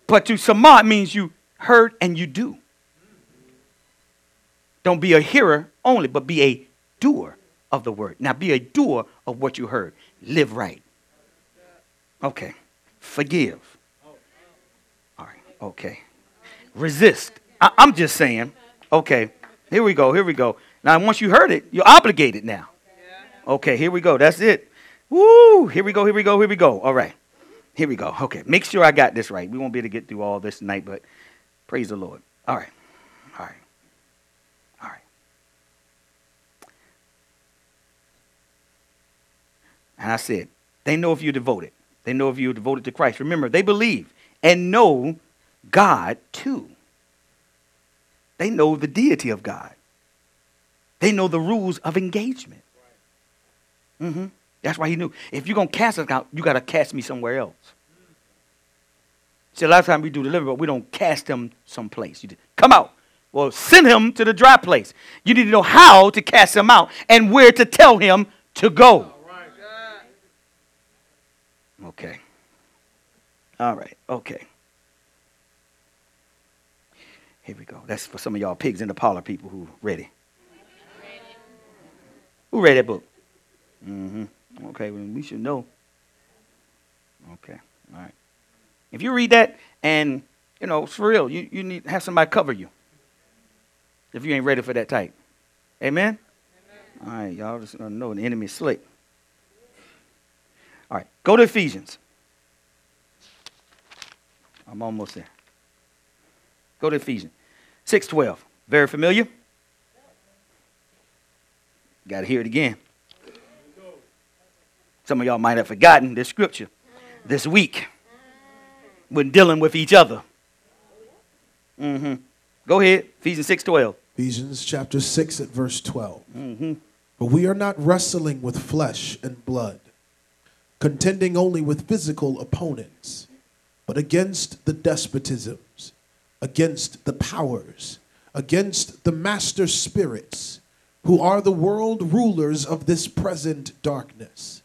But to sama means you heard and you do. Don't be a hearer only, but be a doer of the word. Now be a doer of what you heard. Live right. Okay. Forgive. All right. Okay. Resist. I, am just saying. Okay. Here we go. Here we go. Now, once you heard it, you're obligated now. Okay. Here we go. That's it. Woo. Here we go. Here we go. Here we go. All right. Here we go. Okay. Make sure I got this right. We won't be able to get through all this tonight, but praise the Lord. All right. All right. All right. And I said, they know if you're devoted. They know if you're devoted to Christ. Remember, they believe and know God too. They know the deity of God. They know the rules of engagement. Mm-hmm. That's why he knew. If you're going to cast us out, you got to cast me somewhere else. See, a lot of times we do deliver, but we don't cast them someplace. You come out. Well, send him to the dry place. You need to know how to cast him out and where to tell him to go. Okay. All right. Okay. Here we go. That's for some of y'all pigs in the parlor people who ready. Who read that book? Mm-hmm. Okay, well, we should know. Okay. All right. If you read that and, you know, for real, you, you need to have somebody cover you. If you ain't ready for that type. Amen? Amen. All right, y'all just know the enemy is slick. All right, go to Ephesians. I'm almost there. Go to Ephesians 6:12. Very familiar? Got to hear it again. Some of y'all might have forgotten this scripture this week when dealing with each other. Mm-hmm. Go ahead, Ephesians 6:12. Ephesians chapter 6 at verse 12. Mm-hmm. But we are not wrestling with flesh and blood contending only with physical opponents, but against the despotisms, against the powers, against the master spirits, who are the world rulers of this present darkness,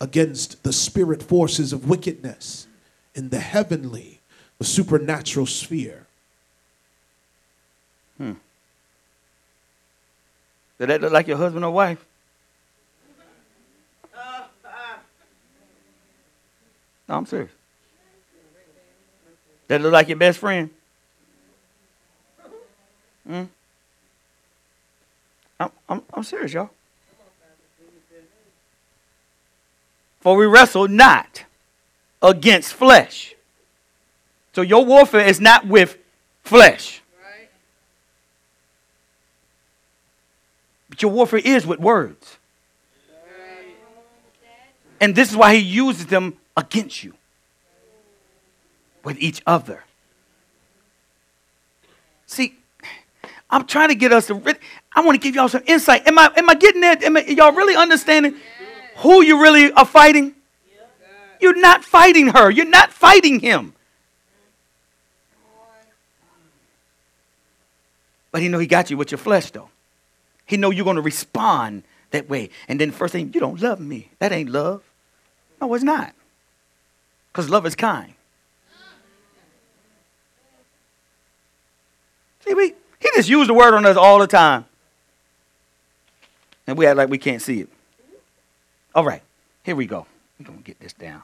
against the spirit forces of wickedness in the heavenly, the supernatural sphere. Hmm. Did that look like your husband or wife? No, I'm serious. That look like your best friend? Hmm? I'm, I'm, I'm serious, y'all. For we wrestle not against flesh. So your warfare is not with flesh. But your warfare is with words. And this is why he uses them against you with each other. See, I'm trying to get us to. I want to give y'all some insight. Am I am I getting that? Am I, y'all really understanding who you really are fighting? You're not fighting her. You're not fighting him. But he know he got you with your flesh though. He know you're going to respond that way. And then first thing, you don't love me. That ain't love. No, it's not. Because love is kind. See, we, he just used the word on us all the time. And we act like we can't see it. All right, here we go. We're going to get this down.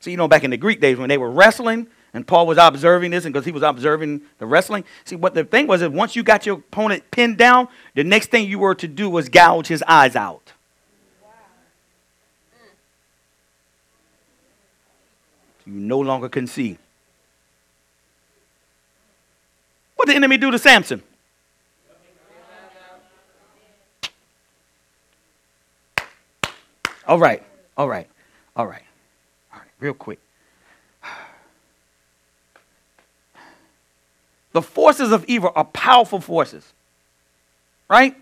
So, you know, back in the Greek days when they were wrestling, and Paul was observing this, and because he was observing the wrestling, see, what the thing was is once you got your opponent pinned down, the next thing you were to do was gouge his eyes out. You no longer can see. What did the enemy do to Samson? All right, all right, all right, all right, real quick. The forces of evil are powerful forces, right?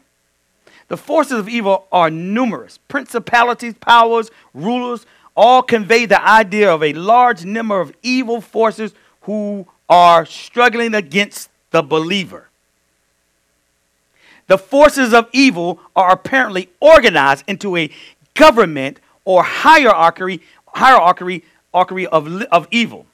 The forces of evil are numerous. Principalities, powers, rulers all convey the idea of a large number of evil forces who are struggling against the believer. The forces of evil are apparently organized into a government or hierarchy, hierarchy, hierarchy of, of evil.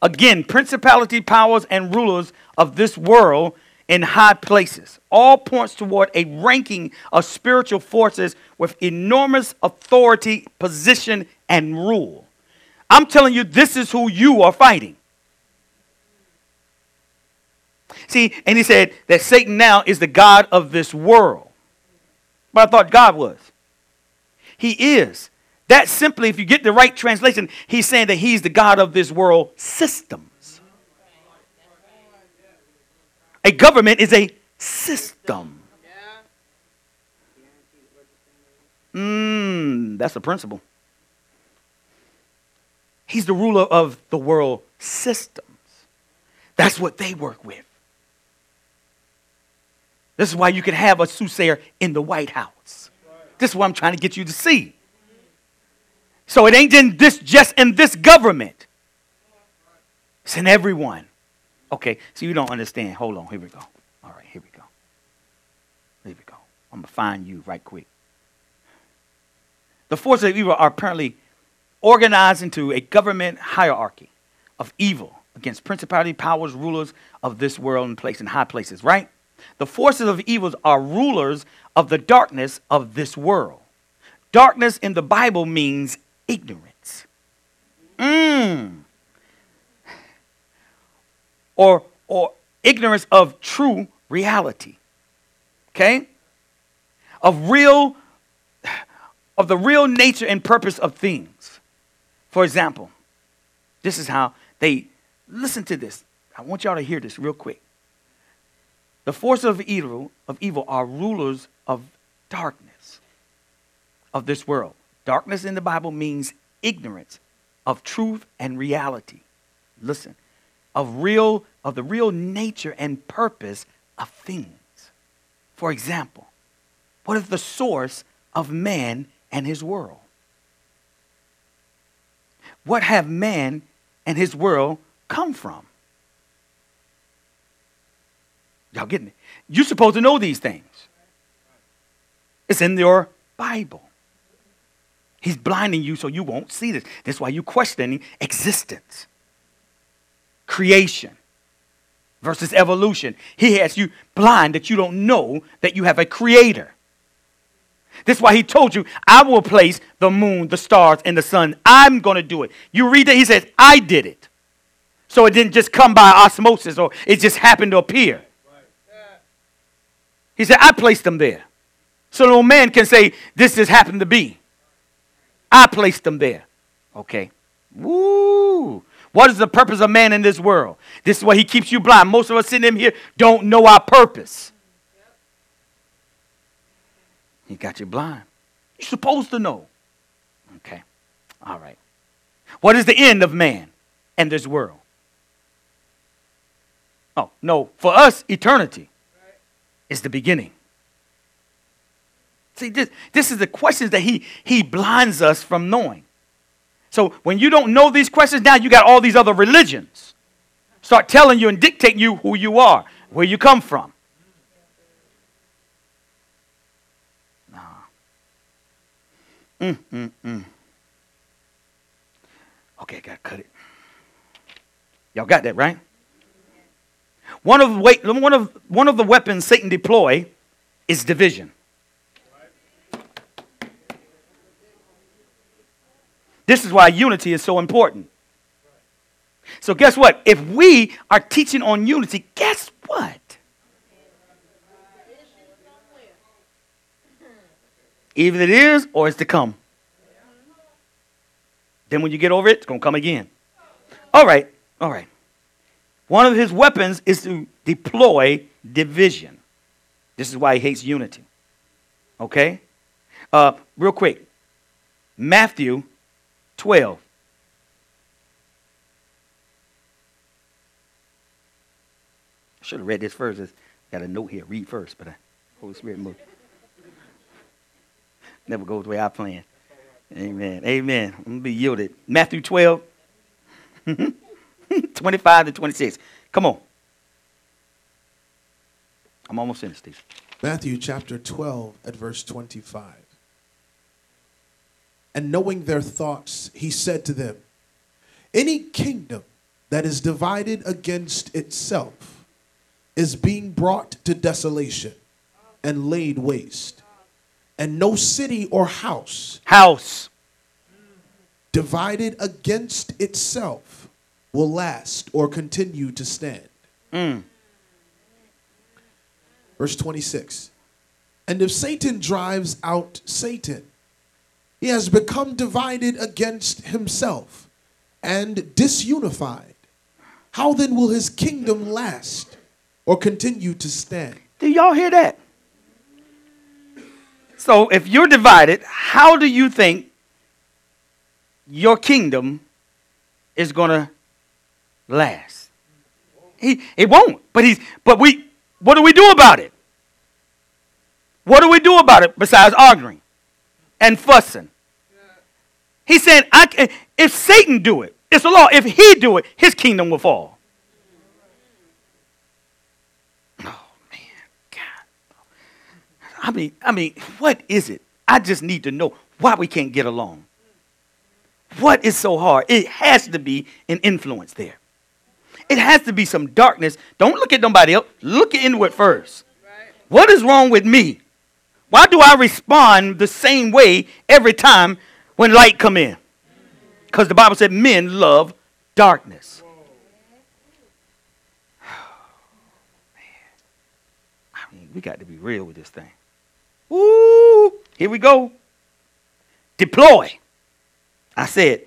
Again, principality, powers, and rulers of this world in high places. All points toward a ranking of spiritual forces with enormous authority, position, and rule. I'm telling you, this is who you are fighting. See, and he said that Satan now is the God of this world. But I thought God was. He is. That simply, if you get the right translation, he's saying that he's the God of this world systems. A government is a system. Mmm, that's a principle. He's the ruler of the world systems. That's what they work with. This is why you can have a soothsayer in the White House. This is what I'm trying to get you to see. So it ain't in this just in this government. It's in everyone. Okay, so you don't understand. Hold on, here we go. All right, here we go. Here we go. I'm gonna find you right quick. The forces of evil are apparently organized into a government hierarchy of evil against principality, powers, rulers of this world and place in high places, right? The forces of evil are rulers of the darkness of this world. Darkness in the Bible means ignorance. Mm. Or, or ignorance of true reality. Okay? Of real, of the real nature and purpose of things. For example, this is how they listen to this. I want y'all to hear this real quick. The forces of evil, of evil are rulers of darkness of this world. Darkness in the Bible means ignorance of truth and reality. Listen, of real of the real nature and purpose of things. For example, what is the source of man and his world? What have man and his world come from? Y'all getting it? You're supposed to know these things. It's in your Bible. He's blinding you so you won't see this. That's why you're questioning existence, creation versus evolution. He has you blind that you don't know that you have a creator. That's why he told you, I will place the moon, the stars, and the sun. I'm going to do it. You read that, he says, I did it. So it didn't just come by osmosis or it just happened to appear. He said, I placed them there. So no man can say, this just happened to be. I placed them there. Okay. Woo. What is the purpose of man in this world? This is why he keeps you blind. Most of us sitting in here don't know our purpose. He got you blind. You're supposed to know. Okay. All right. What is the end of man and this world? Oh, no. For us, eternity is the beginning. See, this, this is the questions that he, he blinds us from knowing. So when you don't know these questions, now you got all these other religions. Start telling you and dictating you who you are, where you come from. Nah. Mm, mm, mm. Okay, I gotta cut it. Y'all got that, right? One of, one of, one of the weapons Satan deploy is division. This is why unity is so important. So, guess what? If we are teaching on unity, guess what? Either it is or it's to come. Then, when you get over it, it's going to come again. All right, all right. One of his weapons is to deploy division. This is why he hates unity. Okay? Uh, real quick Matthew 12. I should have read this first. It's got a note here. Read first, but I, Holy Spirit moved. Never goes the way I plan. Amen. Amen. I'm going to be yielded. Matthew 12, 25 to 26. Come on. I'm almost finished, Steve. Matthew chapter 12 at verse 25. And knowing their thoughts, he said to them, Any kingdom that is divided against itself is being brought to desolation and laid waste. And no city or house House. divided against itself will last or continue to stand. Mm. Verse 26. And if Satan drives out Satan, he has become divided against himself and disunified. How then will his kingdom last or continue to stand? Do y'all hear that? So, if you're divided, how do you think your kingdom is going to last? He, it won't. But he's. But we. What do we do about it? What do we do about it besides arguing and fussing? He said, I, can- if Satan do it, it's the law. If he do it, his kingdom will fall. Oh man, God. I mean, I mean, what is it? I just need to know why we can't get along. What is so hard? It has to be an influence there. It has to be some darkness. Don't look at nobody else. Look inward first. What is wrong with me? Why do I respond the same way every time when light come in? Because the Bible said men love darkness. I mean, we got to be real with this thing. Ooh, here we go. Deploy. I said,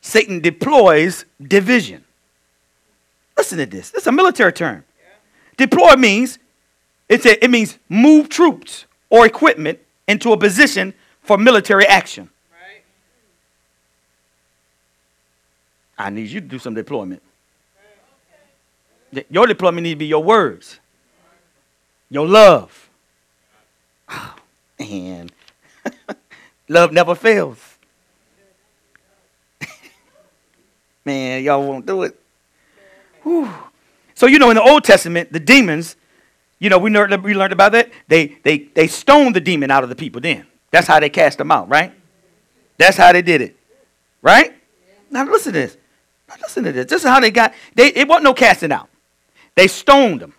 Satan deploys division. Listen to this. This is a military term. Deploy means it's a, it means move troops or equipment into a position for military action. Right? I need you to do some deployment. Your deployment needs to be your words, your love. Oh, man, love never fails. man, y'all won't do it. Whew. So you know, in the Old Testament, the demons, you know, we learned we learned about that. They they they stoned the demon out of the people. Then that's how they cast them out, right? That's how they did it, right? Now listen to this. Now listen to this. This is how they got. They it wasn't no casting out. They stoned them.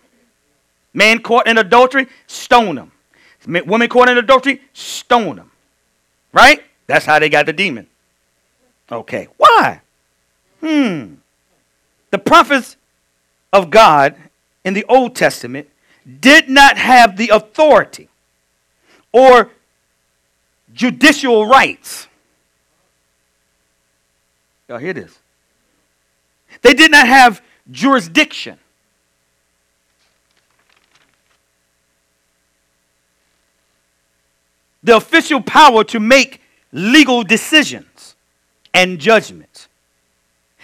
Man caught in adultery, stone them. Ma- Woman caught in adultery, stone them. Right? That's how they got the demon. Okay. Why? Hmm. The prophets of God in the Old Testament did not have the authority or judicial rights. Y'all hear this? They did not have jurisdiction. The official power to make legal decisions and judgments.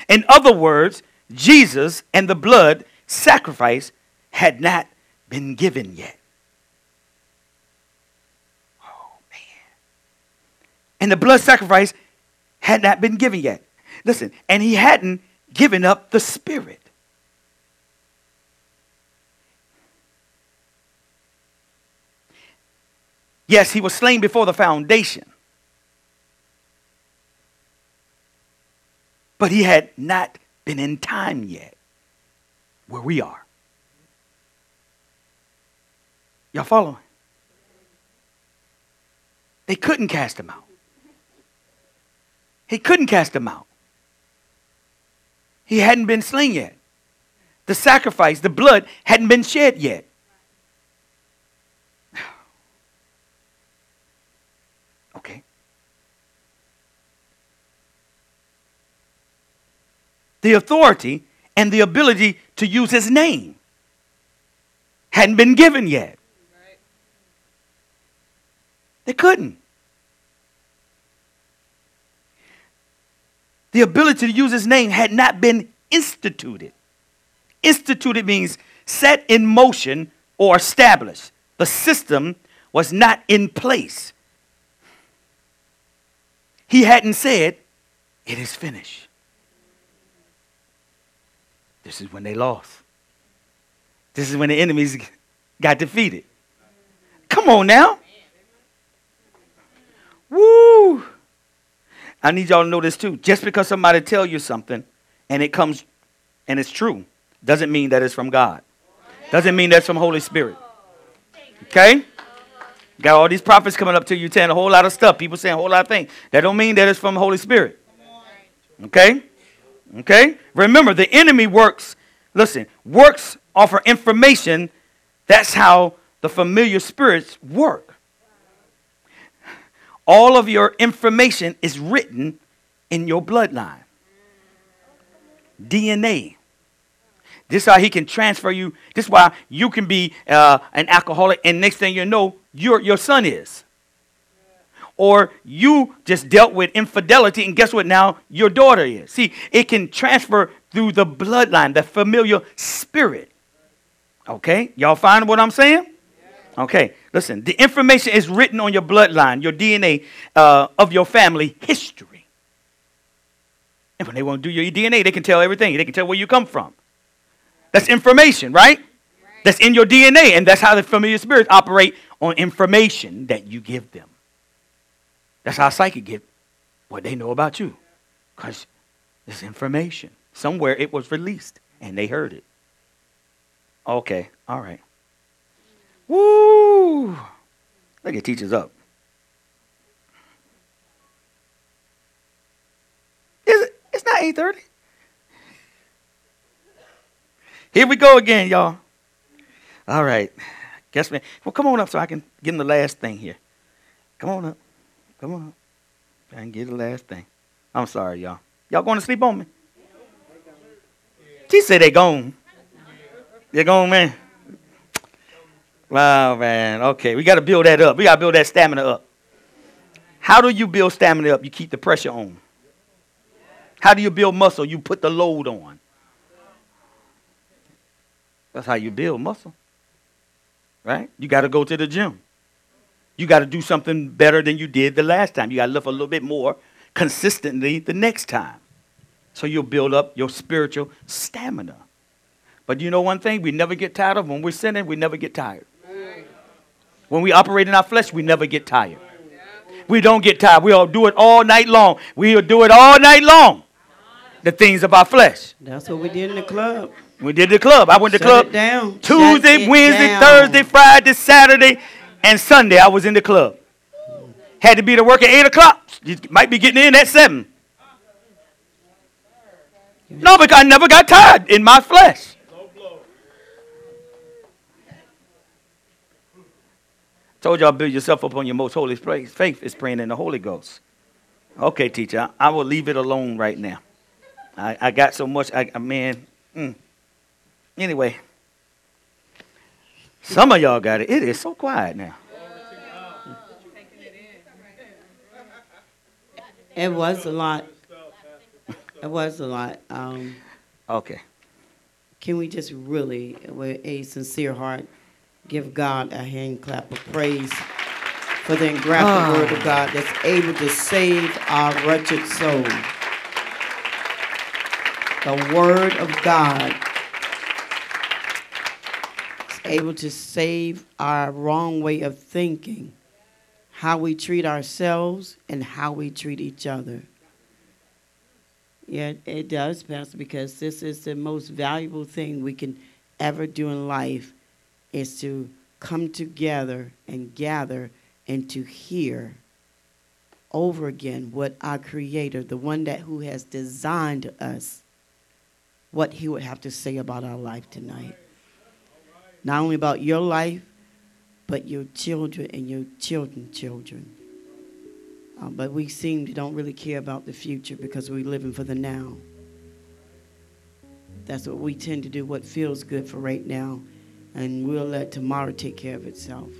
In other words, Jesus and the blood sacrifice had not been given yet. Oh, man. And the blood sacrifice had not been given yet. Listen, and he hadn't given up the spirit. Yes, he was slain before the foundation. But he had not been in time yet where we are. Y'all following? They couldn't cast him out. He couldn't cast him out. He hadn't been slain yet. The sacrifice, the blood hadn't been shed yet. Okay. The authority and the ability to use his name hadn't been given yet. They couldn't. The ability to use his name had not been instituted. Instituted means set in motion or established. The system was not in place. He hadn't said, It is finished. This is when they lost. This is when the enemies got defeated. Come on now. Woo! I need y'all to know this too. Just because somebody tell you something and it comes and it's true, doesn't mean that it's from God. Doesn't mean that's from Holy Spirit. Okay? Got all these prophets coming up to you saying a whole lot of stuff. People saying a whole lot of things. That don't mean that it's from Holy Spirit. Okay? Okay? Remember, the enemy works, listen, works offer information. That's how the familiar spirits work. All of your information is written in your bloodline. DNA. This is how he can transfer you. This is why you can be uh, an alcoholic, and next thing you know, your, your son is. Or you just dealt with infidelity, and guess what? Now your daughter is. See, it can transfer through the bloodline, the familiar spirit. Okay? Y'all find what I'm saying? Okay, listen. The information is written on your bloodline, your DNA uh, of your family history. And when they want to do your DNA, they can tell everything. They can tell where you come from. That's information, right? right? That's in your DNA, and that's how the familiar spirits operate on information that you give them. That's how psychic get what they know about you. Because it's information. Somewhere it was released, and they heard it. Okay, all right. Woo! Look at teachers up. Is it? It's not 8:30. Here we go again, y'all. All right. Guess me. Well, come on up so I can get in the last thing here. Come on up. Come on. I can get the last thing. I'm sorry, y'all. Y'all going to sleep on me? She said they gone. They're gone, man. Wow, man. Okay, we got to build that up. We got to build that stamina up. How do you build stamina up? You keep the pressure on. How do you build muscle? You put the load on. That's how you build muscle. Right? You got to go to the gym. You got to do something better than you did the last time. You got to lift a little bit more consistently the next time. So you'll build up your spiritual stamina. But you know one thing we never get tired of? When we're sinning, we never get tired. When we operate in our flesh, we never get tired. We don't get tired. We'll do it all night long. We'll do it all night long. The things of our flesh. That's what we did in the club. We did the club. I went to Shut club down. Tuesday, Wednesday, down. Thursday, Friday, Saturday, and Sunday. I was in the club. Had to be to work at eight o'clock. You might be getting in at seven. No, because I never got tired in my flesh. Told y'all build yourself up on your most holy place. Faith is praying in the Holy Ghost. Okay, teacher, I, I will leave it alone right now. I, I got so much. I, I man. Mm. Anyway, some of y'all got it. It is so quiet now. It was a lot. It was a lot. Um, Okay. can we just really, with a sincere heart, give God a hand clap of praise for the engrafted word of God that's able to save our wretched soul? The word of God able to save our wrong way of thinking, how we treat ourselves, and how we treat each other. Yeah, it does, Pastor, because this is the most valuable thing we can ever do in life is to come together and gather and to hear over again what our creator, the one that who has designed us, what he would have to say about our life tonight. Not only about your life, but your children and your children's children. Uh, but we seem to don't really care about the future because we're living for the now. That's what we tend to do, what feels good for right now, and we'll let tomorrow take care of itself.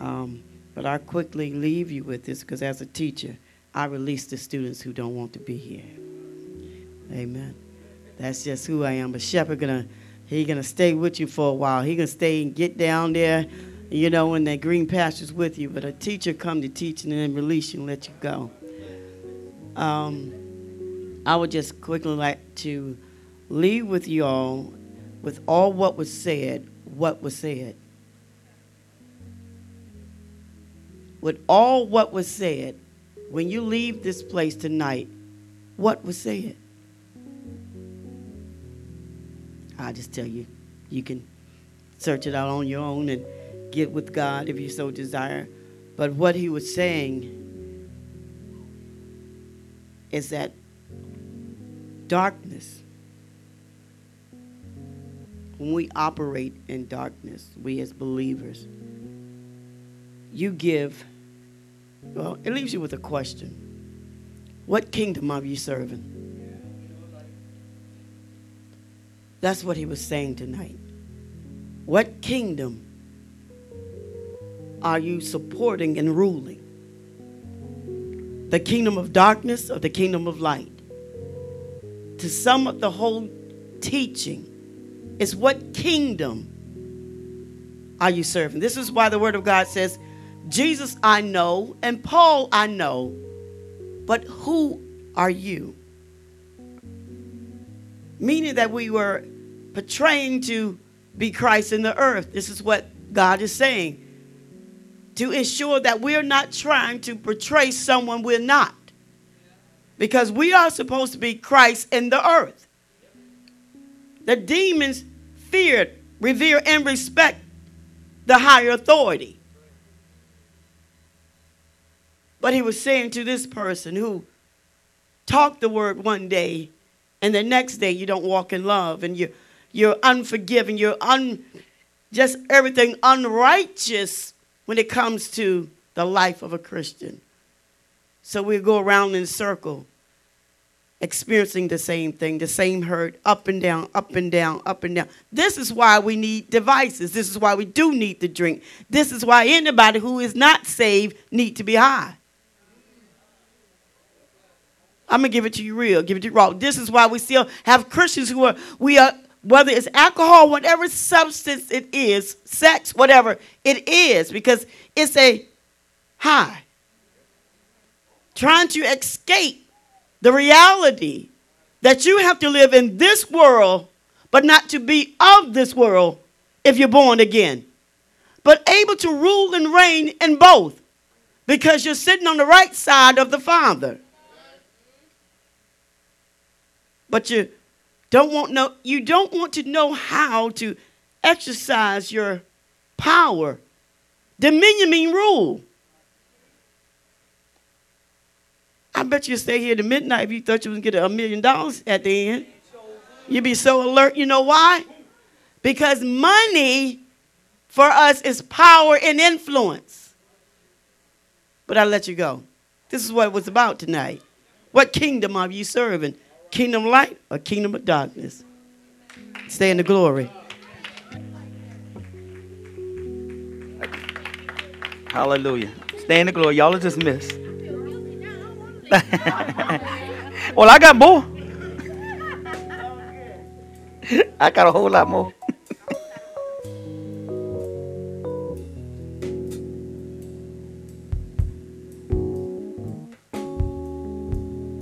Um, but I quickly leave you with this because as a teacher, I release the students who don't want to be here. Amen. That's just who I am. A shepherd gonna he gonna stay with you for a while. He gonna stay and get down there, you know, in that green pastures with you. But a teacher come to teach and then release you and let you go. Um, I would just quickly like to leave with you all with all what was said, what was said. With all what was said, when you leave this place tonight, what was said? I just tell you, you can search it out on your own and get with God if you so desire. But what he was saying is that darkness, when we operate in darkness, we as believers, you give, well, it leaves you with a question. What kingdom are you serving? That's what he was saying tonight. What kingdom are you supporting and ruling? The kingdom of darkness or the kingdom of light? To sum up the whole teaching, is what kingdom are you serving? This is why the Word of God says, Jesus I know, and Paul I know, but who are you? Meaning that we were portraying to be Christ in the earth. This is what God is saying. To ensure that we're not trying to portray someone we're not. Because we are supposed to be Christ in the earth. The demons feared, revere, and respect the higher authority. But he was saying to this person who talked the word one day and the next day you don't walk in love and you you're unforgiving, you're un just everything unrighteous when it comes to the life of a Christian. So we go around in circle experiencing the same thing, the same hurt, up and down, up and down, up and down. This is why we need devices. This is why we do need to drink. This is why anybody who is not saved need to be high. I'm gonna give it to you real, give it to you raw. This is why we still have Christians who are we are whether it's alcohol, whatever substance it is, sex, whatever it is, because it's a high. Trying to escape the reality that you have to live in this world, but not to be of this world if you're born again. But able to rule and reign in both because you're sitting on the right side of the Father. But you don't want no you don't want to know how to exercise your power. Dominion mean rule. I bet you stay here to midnight if you thought you was gonna get a million dollars at the end. You'd be so alert. You know why? Because money for us is power and influence. But I'll let you go. This is what it was about tonight. What kingdom are you serving? Kingdom light or kingdom of darkness? Stay in the glory. Hallelujah. Stay in the glory. Y'all are dismissed. well, I got more. I got a whole lot more.